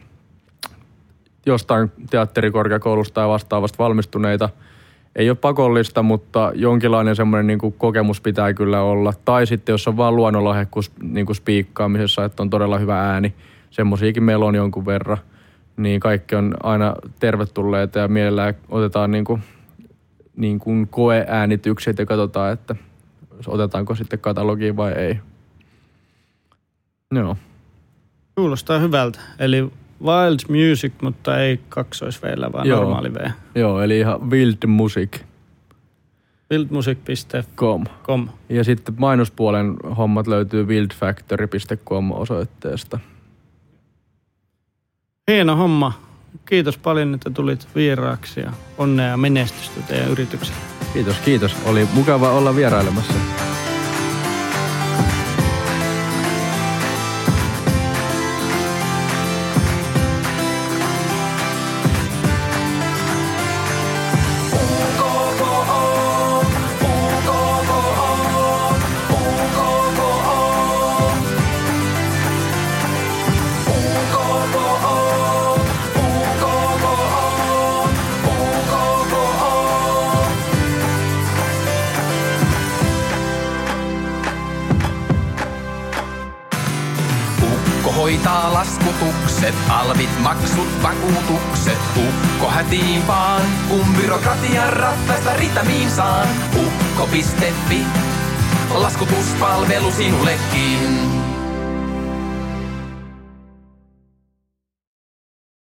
jostain teatterikorkeakoulusta tai vastaavasta valmistuneita. Ei ole pakollista, mutta jonkinlainen semmoinen niin kokemus pitää kyllä olla. Tai sitten jos on vaan luonnonlahjakkuus niin kuin spiikkaamisessa, että on todella hyvä ääni, semmoisiakin meillä on jonkun verran, niin kaikki on aina tervetulleita ja mielellään otetaan niin kuin, niin kuin koeäänitykset ja katsotaan, että otetaanko sitten katalogiin vai ei. Joo. Kuulostaa hyvältä. Eli Wild Music, mutta ei kaksois vielä, vaan Joo. normaali V. Joo, eli ihan wildmusic.com. Wildmusic.com. Ja sitten mainospuolen hommat löytyy wildfactory.com osoitteesta. Hieno homma. Kiitos paljon, että tulit vieraaksi ja onnea ja menestystä teidän yritykselle. Kiitos, kiitos. Oli mukava olla vierailemassa. Ukko hätiin vaan, kun byrokratian rattaista ritamiin saan. Ukko.fi, laskutuspalvelu sinullekin.